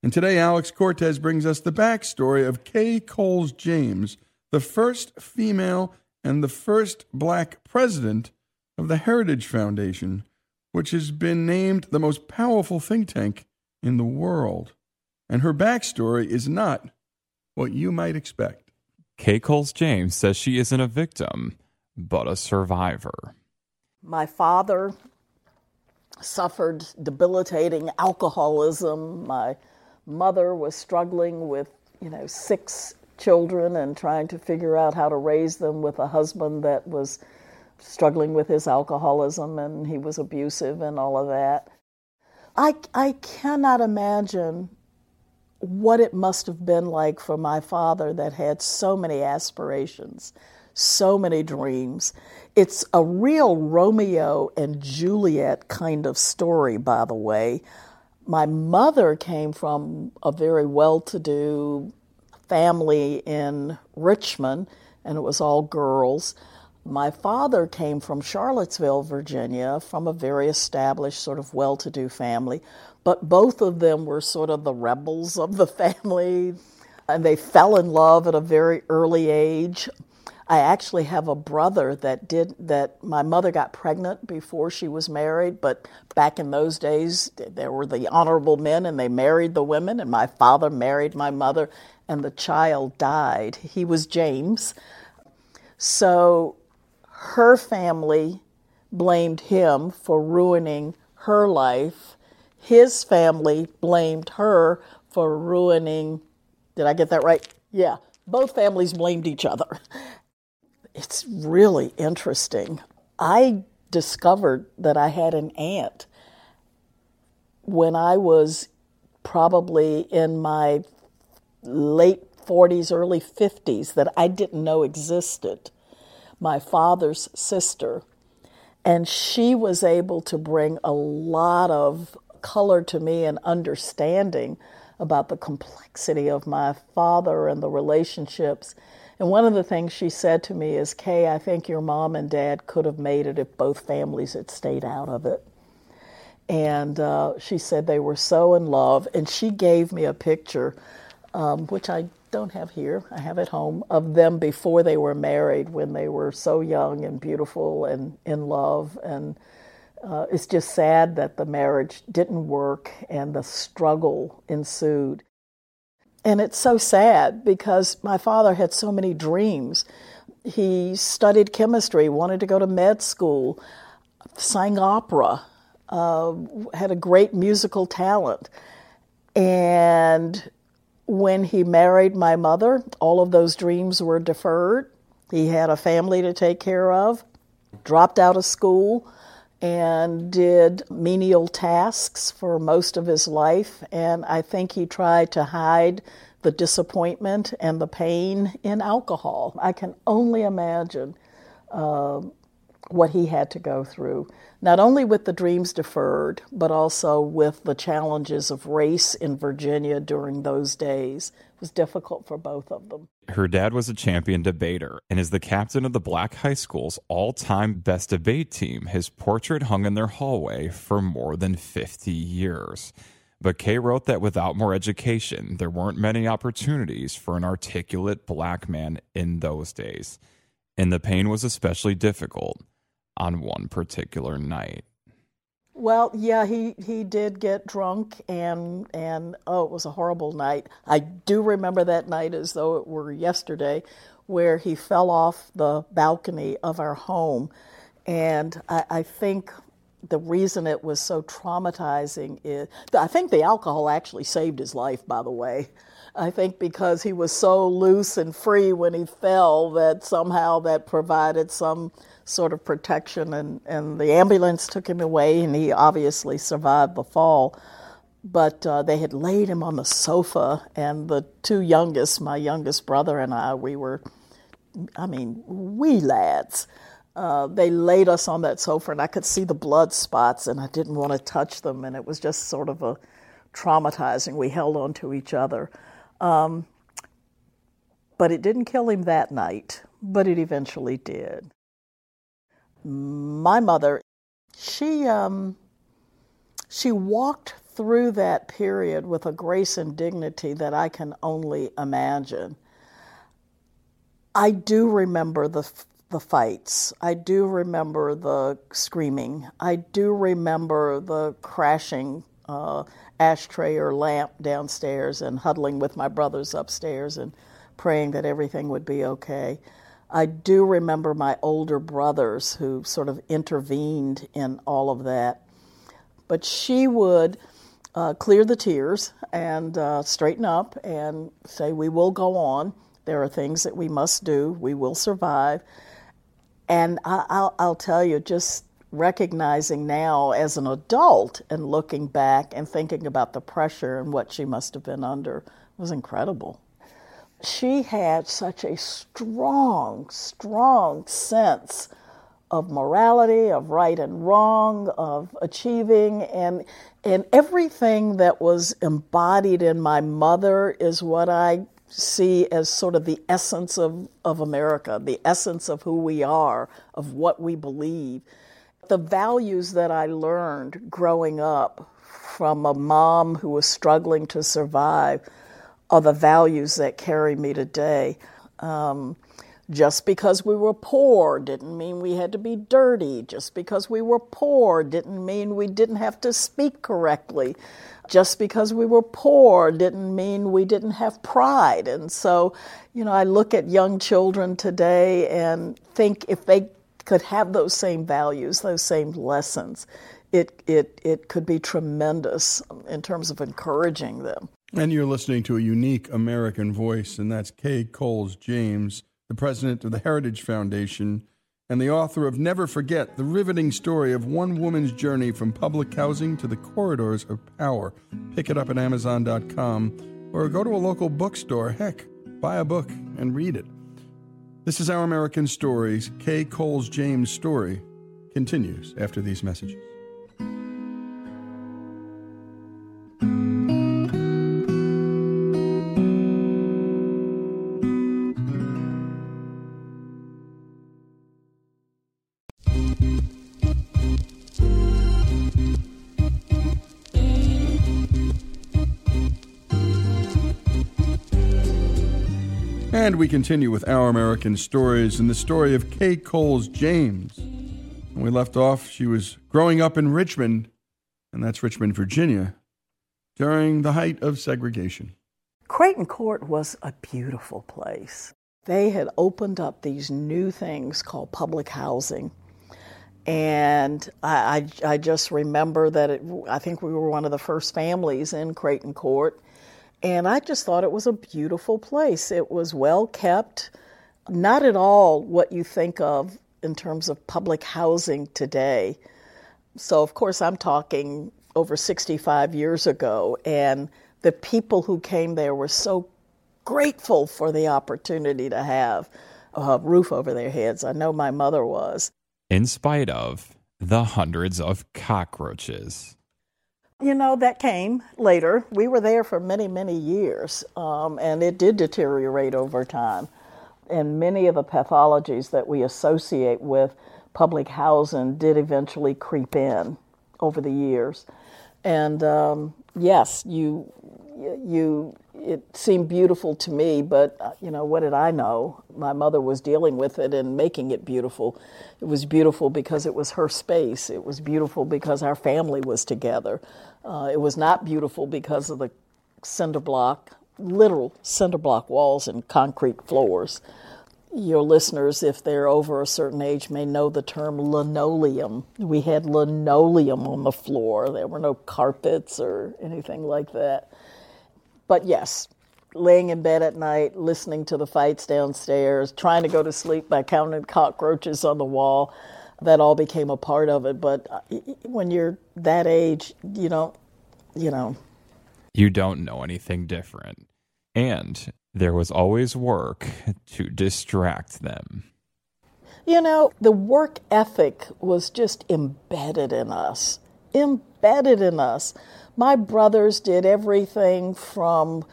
And today, Alex Cortez brings us the backstory of Kay Coles James, the first female and the first black president of the Heritage Foundation, which has been named the most powerful think tank in the world. And her backstory is not what you might expect. Kay Coles James says she isn't a victim, but a survivor. My father suffered debilitating alcoholism. My mother was struggling with, you know, six children and trying to figure out how to raise them with a husband that was struggling with his alcoholism and he was abusive and all of that. I, I cannot imagine what it must have been like for my father that had so many aspirations, so many dreams. It's a real Romeo and Juliet kind of story, by the way my mother came from a very well to do family in Richmond, and it was all girls. My father came from Charlottesville, Virginia, from a very established, sort of well to do family, but both of them were sort of the rebels of the family, and they fell in love at a very early age. I actually have a brother that did that. My mother got pregnant before she was married, but back in those days, there were the honorable men and they married the women, and my father married my mother, and the child died. He was James. So her family blamed him for ruining her life. His family blamed her for ruining. Did I get that right? Yeah. Both families blamed each other. It's really interesting. I discovered that I had an aunt when I was probably in my late 40s, early 50s that I didn't know existed. My father's sister. And she was able to bring a lot of color to me and understanding about the complexity of my father and the relationships and one of the things she said to me is, Kay, I think your mom and dad could have made it if both families had stayed out of it. And uh, she said they were so in love. And she gave me a picture, um, which I don't have here, I have at home, of them before they were married when they were so young and beautiful and in love. And uh, it's just sad that the marriage didn't work and the struggle ensued. And it's so sad because my father had so many dreams. He studied chemistry, wanted to go to med school, sang opera, uh, had a great musical talent. And when he married my mother, all of those dreams were deferred. He had a family to take care of, dropped out of school, and did menial tasks for most of his life. And I think he tried to hide the disappointment and the pain in alcohol. I can only imagine uh, what he had to go through, not only with the dreams deferred, but also with the challenges of race in Virginia during those days. Was difficult for both of them. Her dad was a champion debater and is the captain of the Black High School's all time best debate team. His portrait hung in their hallway for more than 50 years. But Kay wrote that without more education, there weren't many opportunities for an articulate black man in those days. And the pain was especially difficult on one particular night. Well, yeah, he, he did get drunk and and oh, it was a horrible night. I do remember that night as though it were yesterday, where he fell off the balcony of our home, and I, I think the reason it was so traumatizing is I think the alcohol actually saved his life. By the way, I think because he was so loose and free when he fell that somehow that provided some sort of protection, and, and the ambulance took him away, and he obviously survived the fall. But uh, they had laid him on the sofa, and the two youngest, my youngest brother and I, we were, I mean, wee lads. Uh, they laid us on that sofa, and I could see the blood spots, and I didn't want to touch them, and it was just sort of a traumatizing. We held on to each other. Um, but it didn't kill him that night, but it eventually did my mother, she um, she walked through that period with a grace and dignity that I can only imagine. I do remember the the fights. I do remember the screaming. I do remember the crashing uh, ashtray or lamp downstairs and huddling with my brothers upstairs and praying that everything would be okay. I do remember my older brothers who sort of intervened in all of that. But she would uh, clear the tears and uh, straighten up and say, We will go on. There are things that we must do. We will survive. And I, will tell you, just recognizing now as an adult and looking back and thinking about the pressure and what she must have been under was incredible she had such a strong, strong sense of morality, of right and wrong, of achieving, and and everything that was embodied in my mother is what I see as sort of the essence of, of America, the essence of who we are, of what we believe. The values that I learned growing up from a mom who was struggling to survive are the values that carry me today. Um, just because we were poor didn't mean we had to be dirty. Just because we were poor didn't mean we didn't have to speak correctly. Just because we were poor didn't mean we didn't have pride. And so, you know, I look at young children today and think if they could have those same values, those same lessons, it, it, it could be tremendous in terms of encouraging them. And you're listening to a unique American voice, and that's Kay Coles James, the president of the Heritage Foundation and the author of Never Forget, the riveting story of one woman's journey from public housing to the corridors of power. Pick it up at Amazon.com or go to a local bookstore. Heck, buy a book and read it. This is Our American Stories. Kay Coles James' story continues after these messages. And we continue with Our American Stories and the story of Kay Coles James. When we left off, she was growing up in Richmond, and that's Richmond, Virginia, during the height of segregation. Creighton Court was a beautiful place. They had opened up these new things called public housing. And I, I, I just remember that it, I think we were one of the first families in Creighton Court and I just thought it was a beautiful place. It was well kept, not at all what you think of in terms of public housing today. So, of course, I'm talking over 65 years ago, and the people who came there were so grateful for the opportunity to have a roof over their heads. I know my mother was. in spite of the hundreds of cockroaches. You know, that came later. We were there for many, many years, um, and it did deteriorate over time. And many of the pathologies that we associate with public housing did eventually creep in over the years. And um, yes, you, you, it seemed beautiful to me, but uh, you know, what did I know? My mother was dealing with it and making it beautiful. It was beautiful because it was her space. It was beautiful because our family was together. Uh, it was not beautiful because of the cinder block, literal cinder block walls and concrete floors. Your listeners, if they're over a certain age, may know the term linoleum. We had linoleum on the floor. There were no carpets or anything like that. But yes, laying in bed at night, listening to the fights downstairs, trying to go to sleep by counting cockroaches on the wall, that all became a part of it. But uh, when you're that age, you don't, you know. You don't know anything different. And there was always work to distract them. You know, the work ethic was just embedded in us, embedded in us. My brothers did everything from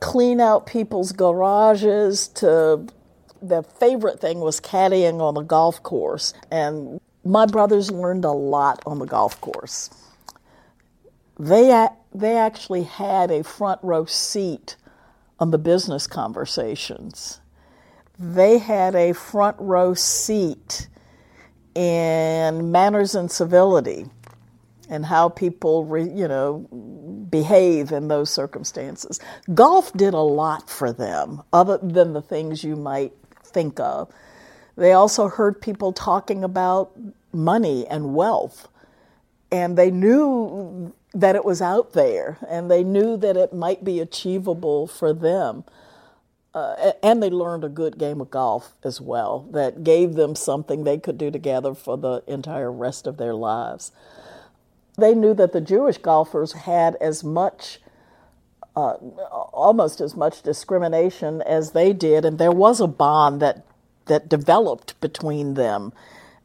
clean out people's garages to the favorite thing was caddying on the golf course. And my brothers learned a lot on the golf course. They, they actually had a front row seat on the business conversations. They had a front row seat in manners and civility and how people, re, you know, behave in those circumstances. Golf did a lot for them, other than the things you might think of. They also heard people talking about money and wealth, and they knew that it was out there, and they knew that it might be achievable for them. Uh, and they learned a good game of golf as well that gave them something they could do together for the entire rest of their lives. They knew that the Jewish golfers had as much, uh, almost as much discrimination as they did, and there was a bond that that developed between them,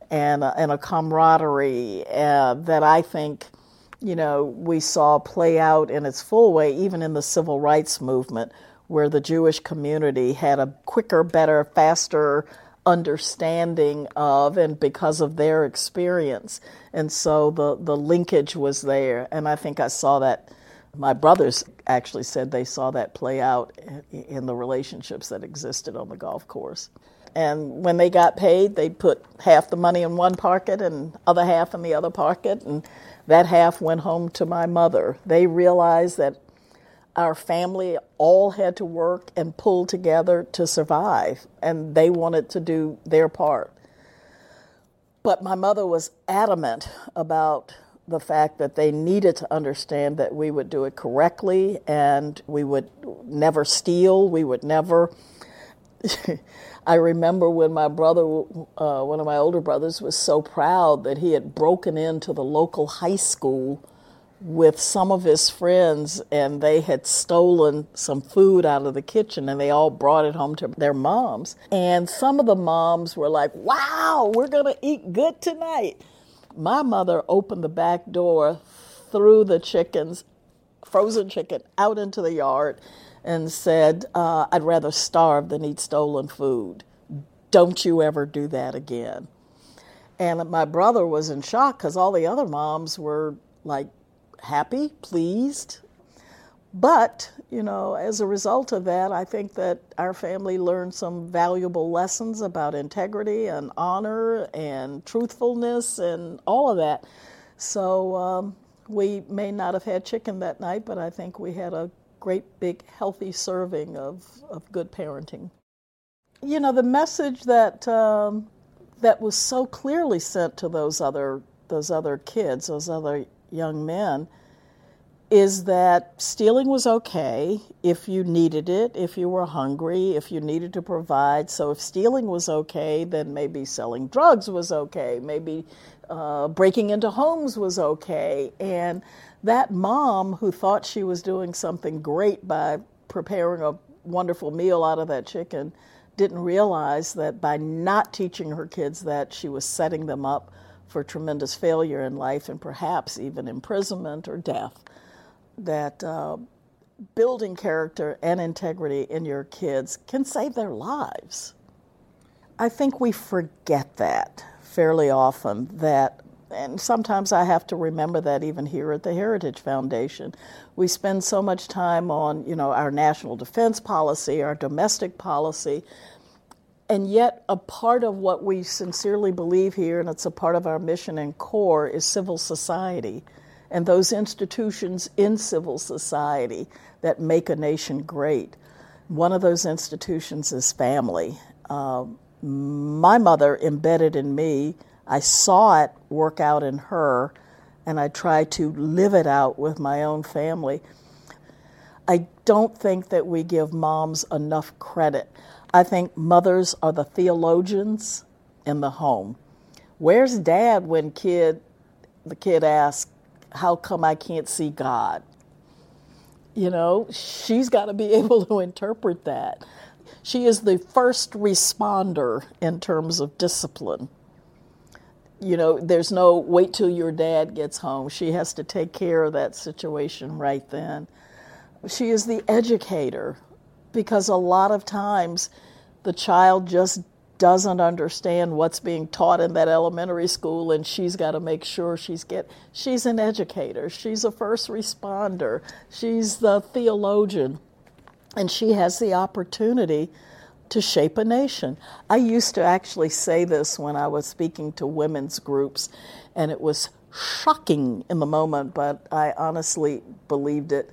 and uh, and a camaraderie uh, that I think, you know, we saw play out in its full way, even in the civil rights movement, where the Jewish community had a quicker, better, faster understanding of and because of their experience. And so the, the linkage was there. And I think I saw that. My brothers actually said they saw that play out in the relationships that existed on the golf course. And when they got paid, they'd put half the money in one pocket and other half in the other pocket, and that half went home to my mother. They realized that our family all had to work and pull together to survive, and they wanted to do their part. But my mother was adamant about the fact that they needed to understand that we would do it correctly and we would never steal, we would never. I remember when my brother, uh, one of my older brothers, was so proud that he had broken into the local high school with some of his friends and they had stolen some food out of the kitchen and they all brought it home to their moms. And some of the moms were like, wow, we're to eat good tonight. My mother opened the back door, threw the chickens, frozen chicken, out into the yard and said, uh, I'd rather starve than eat stolen food. Don't you ever do that again. And my brother was in shock because all the other moms were like, happy, pleased. But, you know, as a result of that, I think that our family learned some valuable lessons about integrity and honor and truthfulness and all of that. So um, we may not have had chicken that night, but I think we had a great big healthy serving of, of good parenting. You know, the message that um, that was so clearly sent to those other those other kids, those other young men is that stealing was okay if you needed it, if you were hungry, if you needed to provide. So if stealing was okay, then maybe selling drugs was okay, maybe uh, breaking into homes was okay. And that mom who thought she was doing something great by preparing a wonderful meal out of that chicken didn't realize that by not teaching her kids that, she was setting them up for tremendous failure in life and perhaps even imprisonment or death. That uh, building character and integrity in your kids can save their lives. I think we forget that fairly often that and sometimes I have to remember that even here at the Heritage Foundation. We spend so much time on, you know, our national defense policy, our domestic policy, and yet a part of what we sincerely believe here, and it's a part of our mission and core, is civil society and those institutions in civil society that make a nation great. One of those institutions is family. Uh, my mother embedded in me, I saw it work out in her, and I try to live it out with my own family. I don't think that we give moms enough credit. I think mothers are the theologians in the home. Where's dad when kid the kid asks, How come I can't see God? You know, she's got to be able to interpret that. She is the first responder in terms of discipline. You know, there's no wait till your dad gets home. She has to take care of that situation right then. She is the educator because a lot of times the child just doesn't understand what's being taught in that elementary school and she's got to make sure she's get she's an educator she's a first responder she's the theologian and she has the opportunity to shape a nation. I used to actually say this when i was speaking to women's groups and it was shocking in the moment but i honestly believed it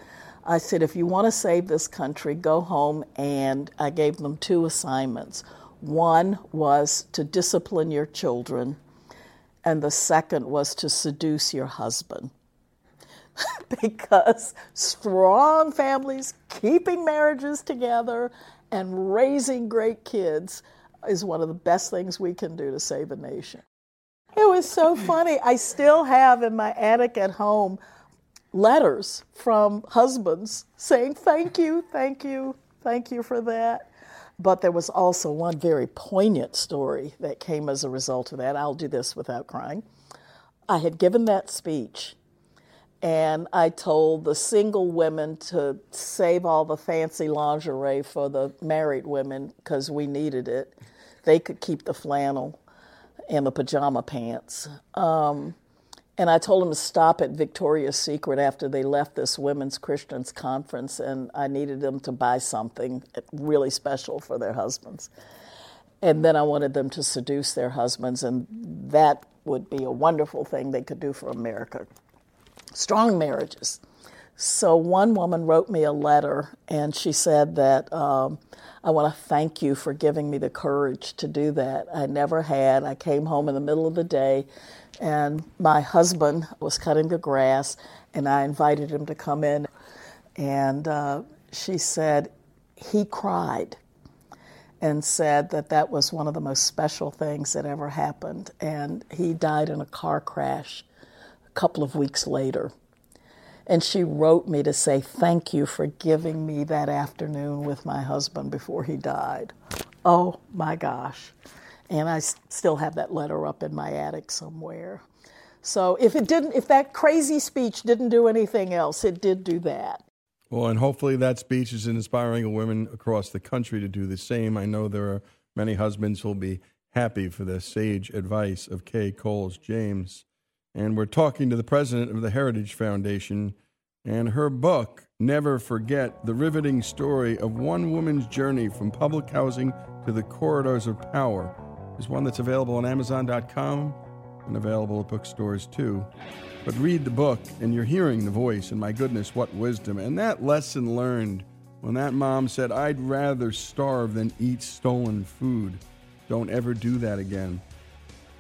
i said if you want to save this country go home and i gave them two assignments one was to discipline your children, and the second was to seduce your husband. because strong families, keeping marriages together, and raising great kids is one of the best things we can do to save a nation. It was so funny. I still have in my attic at home letters from husbands saying, Thank you, thank you, thank you for that. But there was also one very poignant story that came as a result of that. I'll do this without crying. I had given that speech, and I told the single women to save all the fancy lingerie for the married women because we needed it. They could keep the flannel and the pajama pants. Um, and I told them to stop at Victoria's Secret after they left this Women's Christians conference, and I needed them to buy something really special for their husbands. And then I wanted them to seduce their husbands, and that would be a wonderful thing they could do for America. Strong marriages. So one woman wrote me a letter, and she said that um, I want to thank you for giving me the courage to do that. I never had. I came home in the middle of the day and my husband was cutting the grass, and I invited him to come in. And uh, she said he cried and said that that was one of the most special things that ever happened. And he died in a car crash a couple of weeks later. And she wrote me to say thank you for giving me that afternoon with my husband before he died. Oh my gosh and I still have that letter up in my attic somewhere. So if it didn't, if that crazy speech didn't do anything else, it did do that. Well, and hopefully that speech is inspiring women across the country to do the same. I know there are many husbands who'll be happy for the sage advice of Kay Coles James. And we're talking to the president of the Heritage Foundation, and her book, Never Forget the Riveting Story of One Woman's Journey from Public Housing to the Corridors of Power is one that's available on Amazon.com and available at bookstores too. But read the book and you're hearing the voice, and my goodness, what wisdom. And that lesson learned when that mom said, I'd rather starve than eat stolen food. Don't ever do that again,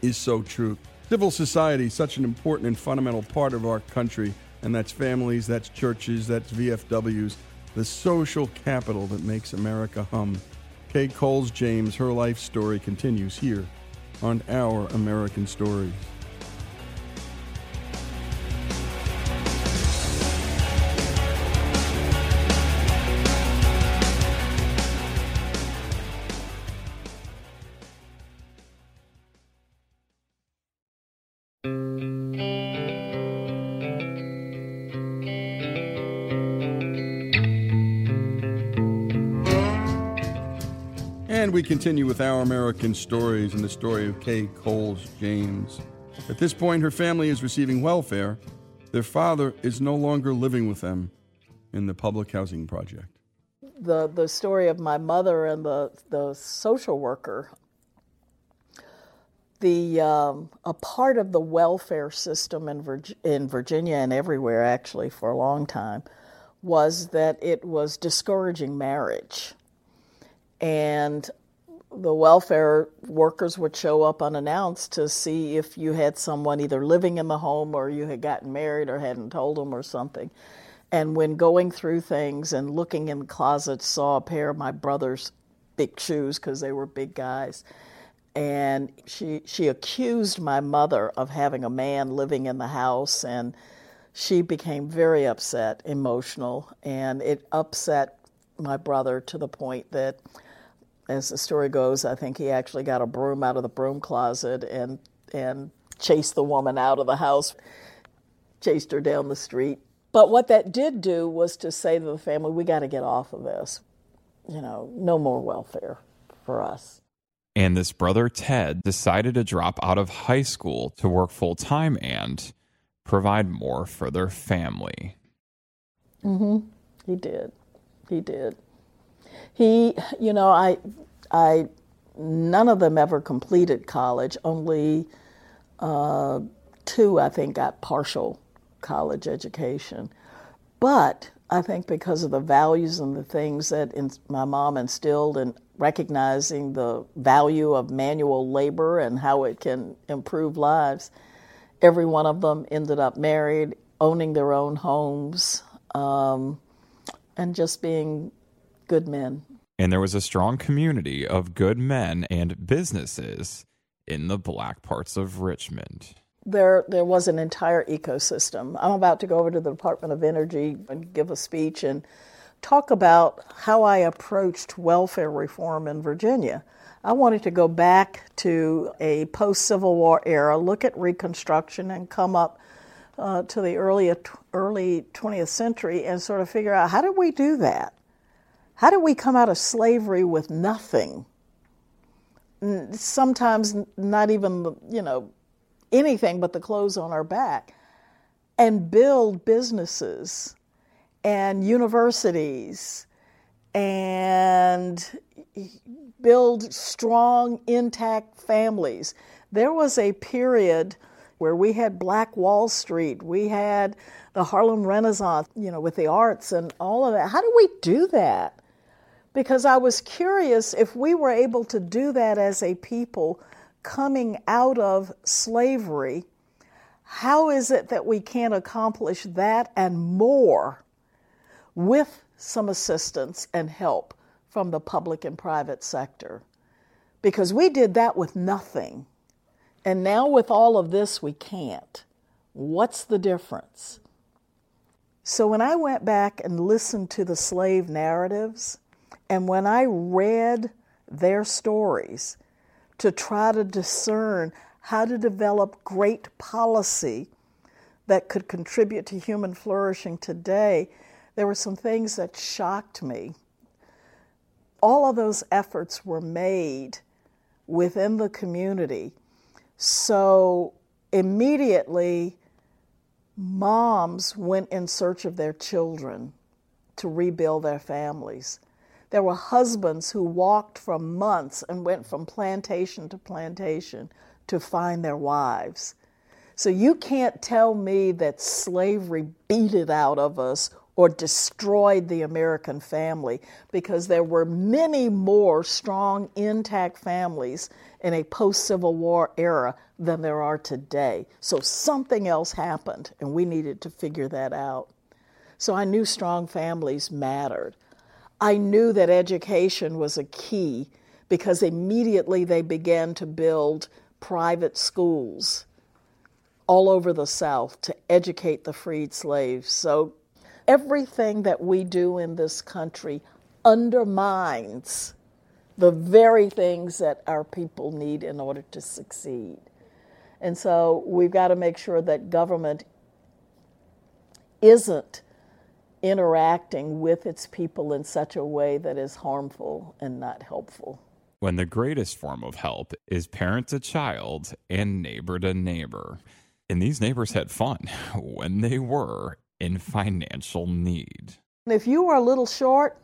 is so true. Civil society, such an important and fundamental part of our country, and that's families, that's churches, that's VFWs, the social capital that makes America hum. Kay Coles James, her life story continues here on Our American Stories. Continue with our American stories and the story of Kay Coles James. At this point, her family is receiving welfare. Their father is no longer living with them in the public housing project. The, the story of my mother and the, the social worker, the, um, a part of the welfare system in, in Virginia and everywhere actually for a long time was that it was discouraging marriage. And the welfare workers would show up unannounced to see if you had someone either living in the home or you had gotten married or hadn't told them or something. And when going through things and looking in the saw a pair of my brother's big shoes because they were big guys. And she she accused my mother of having a man living in the house, and she became very upset, emotional, and it upset my brother to the point that as the story goes, I think he actually got a broom out of the broom closet and and chased the woman out of the house, chased her down the street. But what that did do was to say to the family, we got to get off of this. You know, no more welfare for us. And this brother Ted decided to drop out of high school to work full time and provide more for their family. Mm Mhm. He did. He did. He, you know, I, I, none of them ever completed college. Only uh, two, I think, got partial college education. But I think because of the values and the things that in, my mom instilled and recognizing the value of manual labor and how it can improve lives, every one of them ended up married, owning their own homes, um, and just being good men. And there was a strong community of good men and businesses in the black parts of Richmond. There, there was an entire ecosystem. I'm about to go over to the Department of Energy and give a speech and talk about how I approached welfare reform in Virginia. I wanted to go back to a post Civil War era, look at Reconstruction, and come up uh, to the early, early 20th century and sort of figure out how did we do that? How do we come out of slavery with nothing? Sometimes not even, you know, anything but the clothes on our back, and build businesses and universities and build strong, intact families. There was a period where we had Black Wall Street, we had the Harlem Renaissance, you know, with the arts and all of that. How do we do that? Because I was curious if we were able to do that as a people coming out of slavery, how is it that we can't accomplish that and more with some assistance and help from the public and private sector? Because we did that with nothing. And now, with all of this, we can't. What's the difference? So, when I went back and listened to the slave narratives, and when I read their stories to try to discern how to develop great policy that could contribute to human flourishing today, there were some things that shocked me. All of those efforts were made within the community. So immediately, moms went in search of their children to rebuild their families. There were husbands who walked for months and went from plantation to plantation to find their wives. So you can't tell me that slavery beat it out of us or destroyed the American family because there were many more strong, intact families in a post Civil War era than there are today. So something else happened, and we needed to figure that out. So I knew strong families mattered. I knew that education was a key because immediately they began to build private schools all over the South to educate the freed slaves. So everything that we do in this country undermines the very things that our people need in order to succeed. And so we've got to make sure that government isn't interacting with its people in such a way that is harmful and not helpful. When the greatest form of help is parent to child and neighbor to neighbor. And these neighbors had fun when they were in financial need. If you were a little short,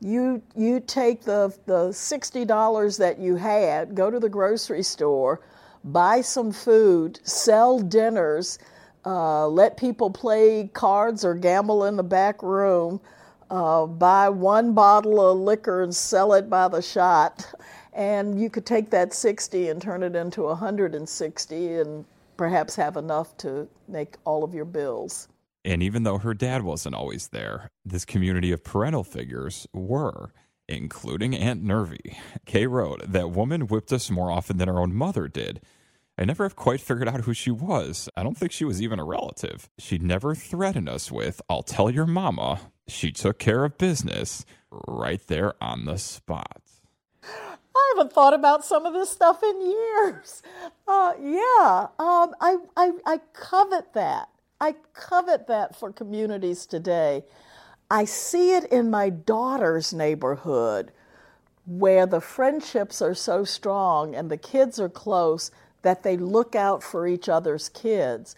you you take the the sixty dollars that you had, go to the grocery store, buy some food, sell dinners, uh, let people play cards or gamble in the back room, uh, buy one bottle of liquor and sell it by the shot, and you could take that sixty and turn it into a hundred and sixty, and perhaps have enough to make all of your bills. And even though her dad wasn't always there, this community of parental figures were, including Aunt Nervy. Kay wrote, That woman whipped us more often than our own mother did. I never have quite figured out who she was. I don't think she was even a relative. She never threatened us with, I'll tell your mama. She took care of business right there on the spot. I haven't thought about some of this stuff in years. Uh, yeah, um, I, I, I covet that. I covet that for communities today. I see it in my daughter's neighborhood where the friendships are so strong and the kids are close that they look out for each other's kids.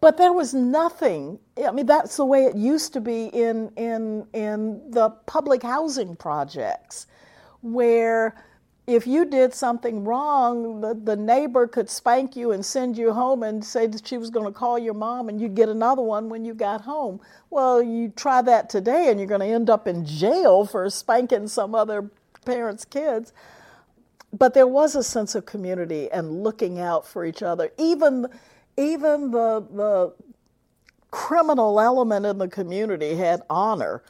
But there was nothing. I mean, that's the way it used to be in in in the public housing projects, where if you did something wrong, the, the neighbor could spank you and send you home and say that she was going to call your mom and you'd get another one when you got home. Well, you try that today and you're going to end up in jail for spanking some other parent's kids. But there was a sense of community and looking out for each other. Even, even the, the criminal element in the community had honor.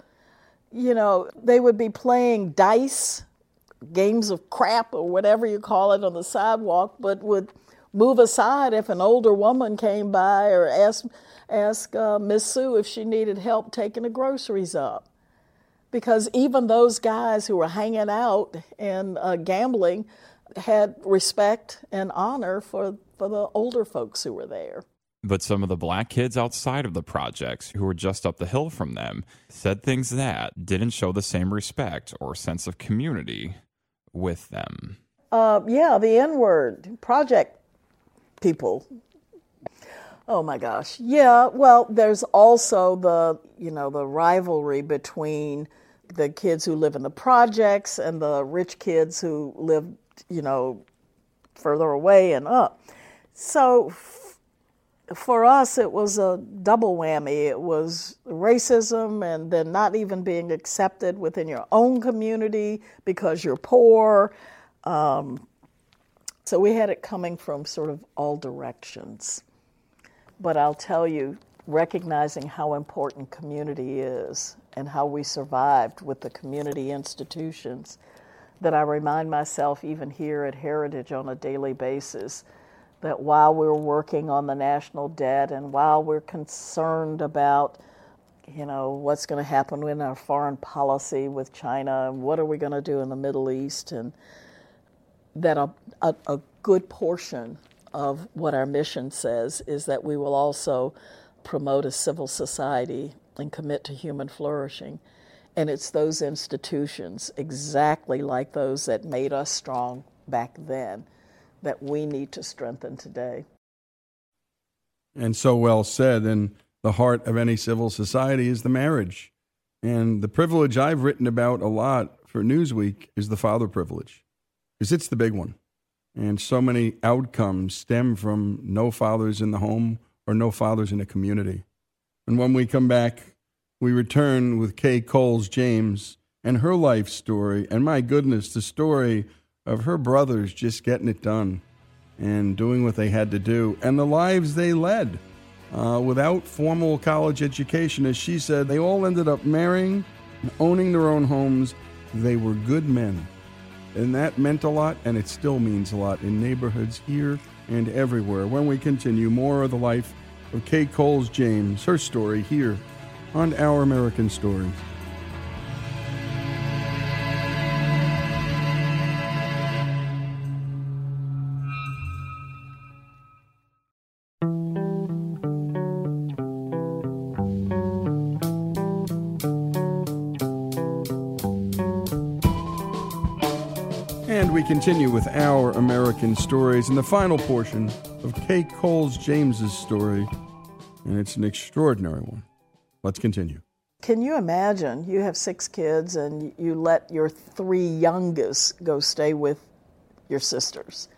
You know, they would be playing dice games of crap or whatever you call it on the sidewalk, but would move aside if an older woman came by or ask ask uh, Miss Sue if she needed help taking the groceries up. Because even those guys who were hanging out and uh, gambling had respect and honor for, for the older folks who were there. But some of the black kids outside of the projects who were just up the hill from them said things that didn't show the same respect or sense of community with them? Uh, yeah, the N word, project people. Oh my gosh. Yeah, well, there's also the, you know, the rivalry between the kids who live in the projects and the rich kids who live, you know, further away and up. So for us, it was a double whammy. It was racism and then not even being accepted within your own community because you're poor. Um, so we had it coming from sort of all directions. But I'll tell you, recognizing how important community is and how we survived with the community institutions, that I remind myself even here at Heritage on a daily basis that while we're working on the national debt and while we're concerned about you know what's going to happen in our foreign policy with China and what are we going to do in the Middle East and that a, a, a good portion of what our mission says is that we will also promote a civil society and commit to human flourishing. And it's those institutions, exactly like those that made us strong back then, that we need to strengthen today. And so well said. And the heart of any civil society is the marriage. And the privilege I've written about a lot for Newsweek is the father privilege, because it's the big one. And so many outcomes stem from no fathers in the home or no fathers in a community. And when we come back, we return with Kay Coles James and her life story. And my goodness, the story of her brothers just getting it done and doing what they had to do and the lives they led uh, without formal college education. As she said, they all ended up marrying, owning their own homes. They were good men. And that meant a lot, and it still means a lot in neighborhoods here and everywhere. When we continue, more of the life of Kay Coles James, her story here on Our American Story. continue with our American stories in the final portion of Kay Coles James's story and it's an extraordinary one. Let's continue. Can you imagine? You have six kids, and you let your three youngest go stay with your sisters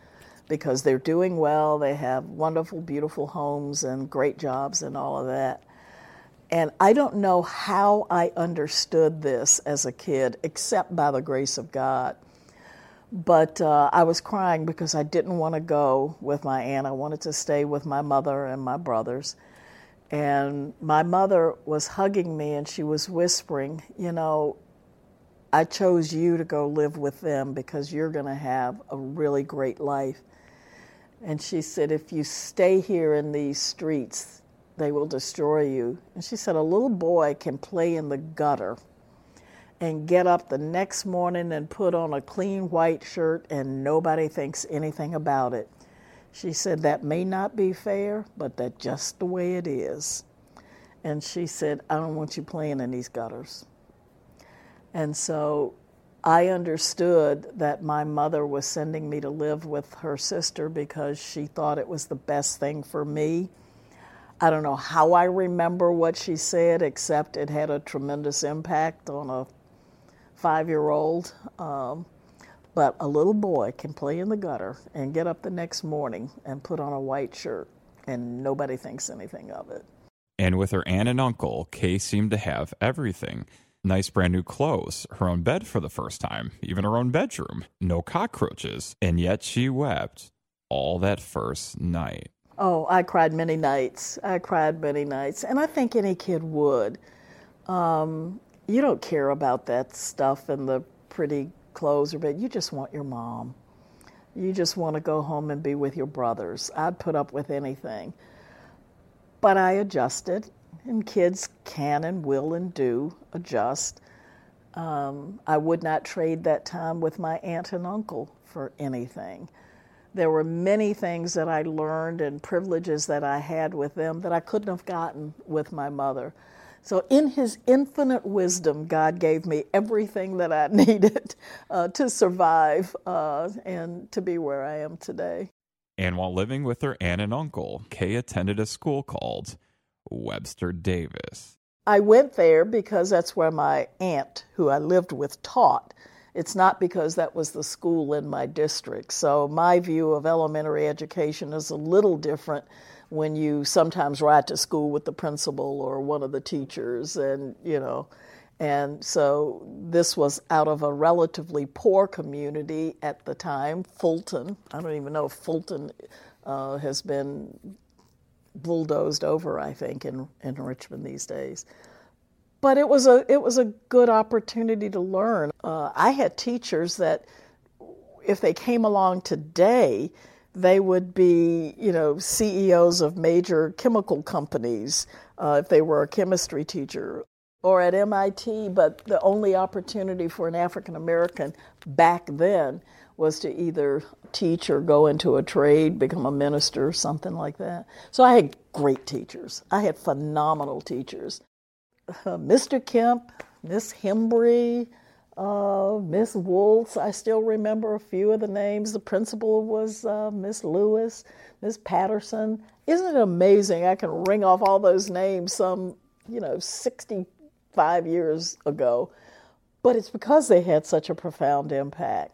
because they're doing well, they have wonderful, beautiful homes, and great jobs, and all of that. And I don't know how I understood this as a kid, except by the grace of God. But uh, I was crying because I didn't want to go with my aunt. I wanted to stay with my mother and my brothers. And my mother was hugging me and she was whispering, You know, I chose you to go live with them because you're going to have a really great life. And she said, If you stay here in these streets, they will destroy you. And she said, A little boy can play in the gutter and get up the next morning and put on a clean white shirt and nobody thinks anything about it. She said, That may not be fair, but that's just the way it is. And she said, I don't want you playing in these gutters. And so I understood that my mother was sending me to live with her sister because she thought it was the best thing for me. I don't know how I remember what she said, except it had a tremendous impact on a five year old. Um, but a little boy can play in the gutter and get up the next morning and put on a white shirt, and nobody thinks anything of it. And with her aunt and uncle, Kay seemed to have everything nice brand new clothes, her own bed for the first time, even her own bedroom, no cockroaches, and yet she wept all that first night. Oh, I cried many nights. I cried many nights, and I think any kid would. Um, you don't care about that stuff and the pretty clothes or bed. You just want your mom. You just want to go home and be with your brothers. I'd put up with anything. But I adjusted, and kids can and will and do adjust. Um, I would not trade that time with my aunt and uncle for anything. There were many things that I learned and privileges that I had with them that I couldn't have gotten with my mother. So, in His infinite wisdom, God gave me everything that I needed uh, to survive uh, and to be where I am today. And while living with her aunt and uncle, Kay attended a school called Webster Davis. I went there because that's where my aunt, who I lived with, taught. It's not because that was the school in my district. So, my view of elementary education is a little different when you sometimes ride to school with the principal or one of the teachers, and you know. And so this was out of a relatively poor community at the time, Fulton. I don't even know if Fulton uh, has been bulldozed over, I think, in, in Richmond these days. But it was a it was a good opportunity to learn. Uh, I had teachers that, if they came along today, they would be, you know, CEOs of major chemical companies uh, if they were a chemistry teacher, or at MIT. But the only opportunity for an African American back then was to either teach or go into a trade, become a minister, or something like that. So I had great teachers. I had phenomenal teachers. Uh, Mr. Kemp, Miss Hembry, uh, Miss Woltz, I still remember a few of the names. The principal was uh, Miss Lewis, Miss Patterson. Isn't it amazing? I can ring off all those names some, you know, 65 years ago. But it's because they had such a profound impact.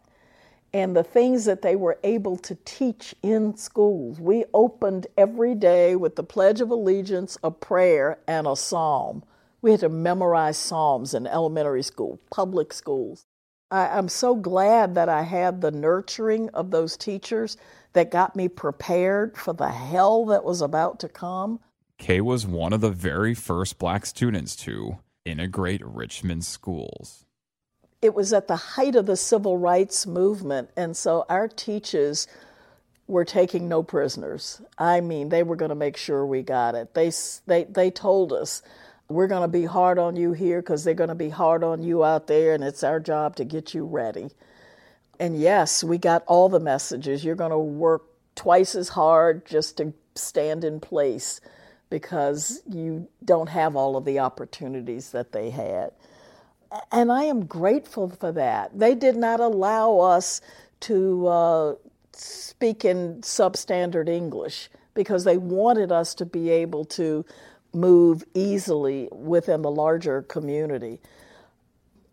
And the things that they were able to teach in schools. We opened every day with the Pledge of Allegiance, a prayer, and a psalm we had to memorize Psalms in elementary school, public schools. I, am so glad that I had the nurturing of those teachers that got me prepared for the hell that was about to come. Kay was one of the very first black students to integrate Richmond schools. It was at the height of the civil rights movement, and so our teachers were taking no prisoners. I mean, they were going to make sure we got it. They, they, they told us we're going to be hard on you here because they're going to be hard on you out there, and it's our job to get you ready. And yes, we got all the messages. You're going to work twice as hard just to stand in place because you don't have all of the opportunities that they had. And I am grateful for that. They did not allow us to uh, speak in substandard English because they wanted us to be able to move easily within the larger community.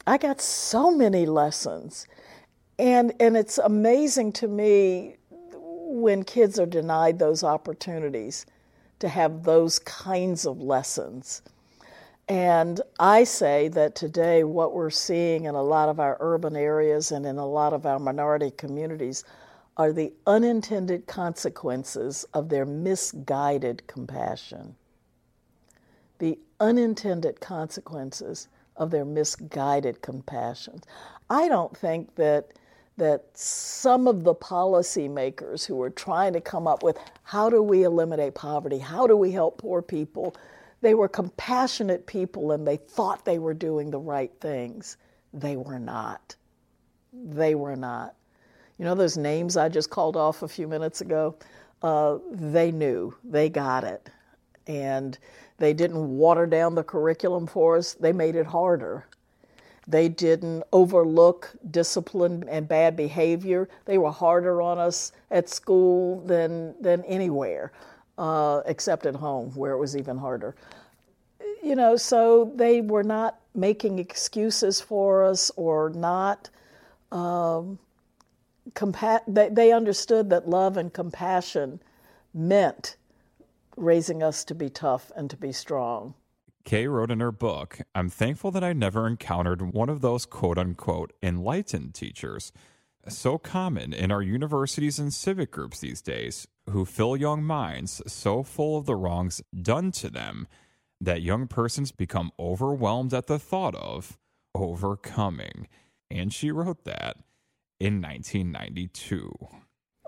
I got so many lessons. And, and it's amazing to me when kids are denied those opportunities to have those kinds of lessons. And I say that today, what we're seeing in a lot of our urban areas and in a lot of our minority communities are the unintended consequences of their misguided compassion. The unintended consequences of their misguided compassion. I don't think that that some of the policymakers who are trying to come up with how do we eliminate poverty, how do we help poor people, they were compassionate people and they thought they were doing the right things. They were not. They were not. You know those names I just called off a few minutes ago? Uh, they knew, they got it. And they didn't water down the curriculum for us, they made it harder. They didn't overlook discipline and bad behavior. They were harder on us at school than, than anywhere, uh, except at home, where it was even harder. You know, so they were not making excuses for us or not. Um, compa- they, they understood that love and compassion meant raising us to be tough and to be strong. Kay wrote in her book, I'm thankful that I never encountered one of those quote unquote enlightened teachers, so common in our universities and civic groups these days, who fill young minds so full of the wrongs done to them that young persons become overwhelmed at the thought of overcoming. And she wrote that in 1992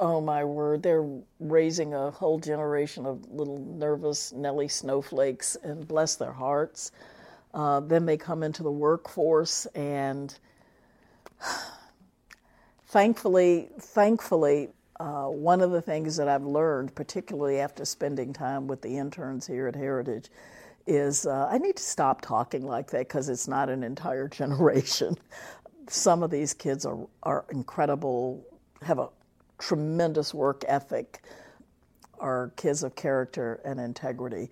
oh my word, they're raising a whole generation of little nervous Nelly snowflakes, and bless their hearts. Uh, then they come into the workforce, and thankfully, thankfully, uh, one of the things that I've learned, particularly after spending time with the interns here at Heritage, is uh, I need to stop talking like that because it's not an entire generation. Some of these kids are, are incredible, have a tremendous work ethic, are kids of character and integrity.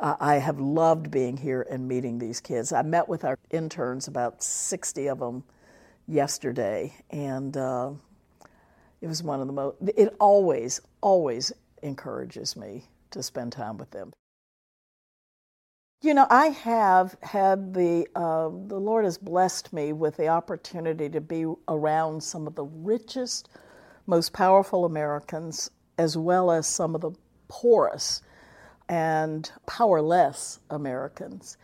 Uh, I have loved being here and meeting these kids. I met with our interns, about 60 of them, yesterday, and uh, it was one of the most, it always, always encourages me to spend time with them. You know, I have had the, uh, the Lord has blessed me with the opportunity to be around some of the richest, most powerful Americans, as well as some of the poorest and powerless Americans.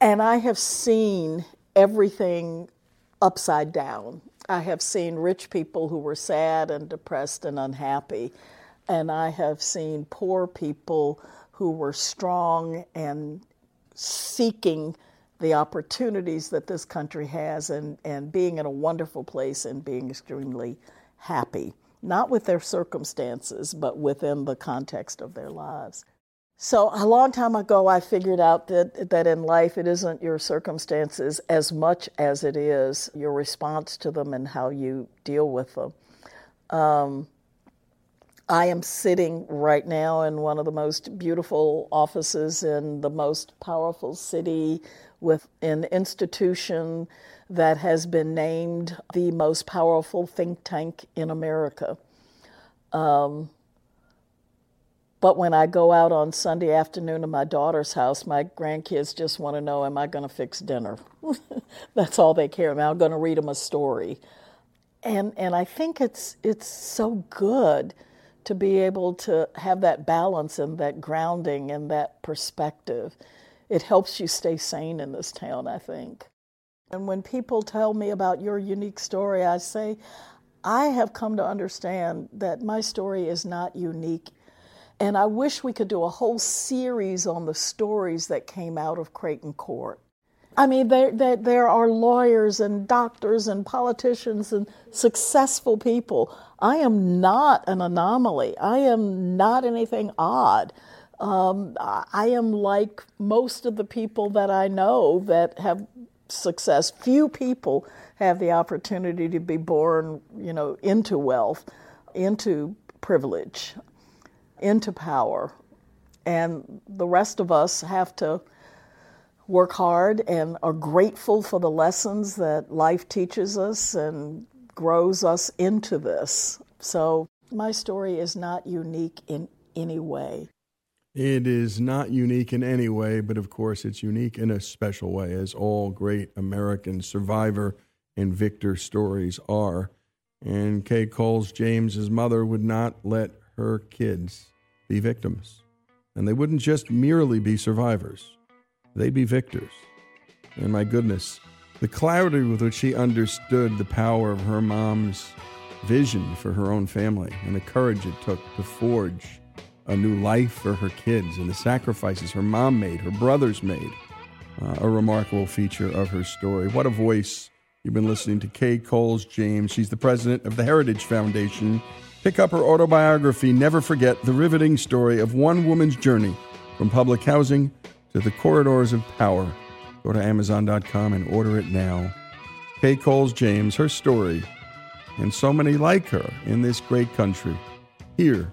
And I have seen everything upside down. I have seen rich people who were sad and depressed and unhappy. And I have seen poor people who were strong and seeking the opportunities that this country has and, and being in a wonderful place and being extremely happy, not with their circumstances, but within the context of their lives. So, a long time ago, I figured out that, that in life it isn't your circumstances as much as it is your response to them and how you deal with them. Um, I am sitting right now in one of the most beautiful offices in the most powerful city with an institution that has been named the most powerful think tank in America. Um, but when I go out on Sunday afternoon to my daughter's house, my grandkids just want to know, am I going to fix dinner? That's all they care about. I'm going to read them a story. And, and I think it's, it's so good to be able to have that balance and that grounding and that perspective. It helps you stay sane in this town, I think. And when people tell me about your unique story, I say, I have come to understand that my story is not unique. And I wish we could do a whole series on the stories that came out of Creighton Court. I mean, there, there, there are lawyers and doctors and politicians and successful people. I am not an anomaly. I am not anything odd. Um, I am like most of the people that I know that have success. Few people have the opportunity to be born, you know, into wealth, into privilege, into power. And the rest of us have to work hard and are grateful for the lessons that life teaches us and grows us into this. So my story is not unique in any way. It is not unique in any way, but of course, it's unique in a special way, as all great American survivor and victor stories are. And Kay Coles James's mother would not let her kids be victims. And they wouldn't just merely be survivors, they'd be victors. And my goodness, the clarity with which she understood the power of her mom's vision for her own family and the courage it took to forge a new life for her kids and the sacrifices her mom made, her brothers made. Uh, a remarkable feature of her story. What a voice. You've been listening to Kay Coles James. She's the president of the Heritage Foundation. Pick up her autobiography, Never Forget the Riveting Story of One Woman's Journey from Public Housing to the Corridors of Power. Go to Amazon.com and order it now. Kay Coles James, her story, and so many like her in this great country, here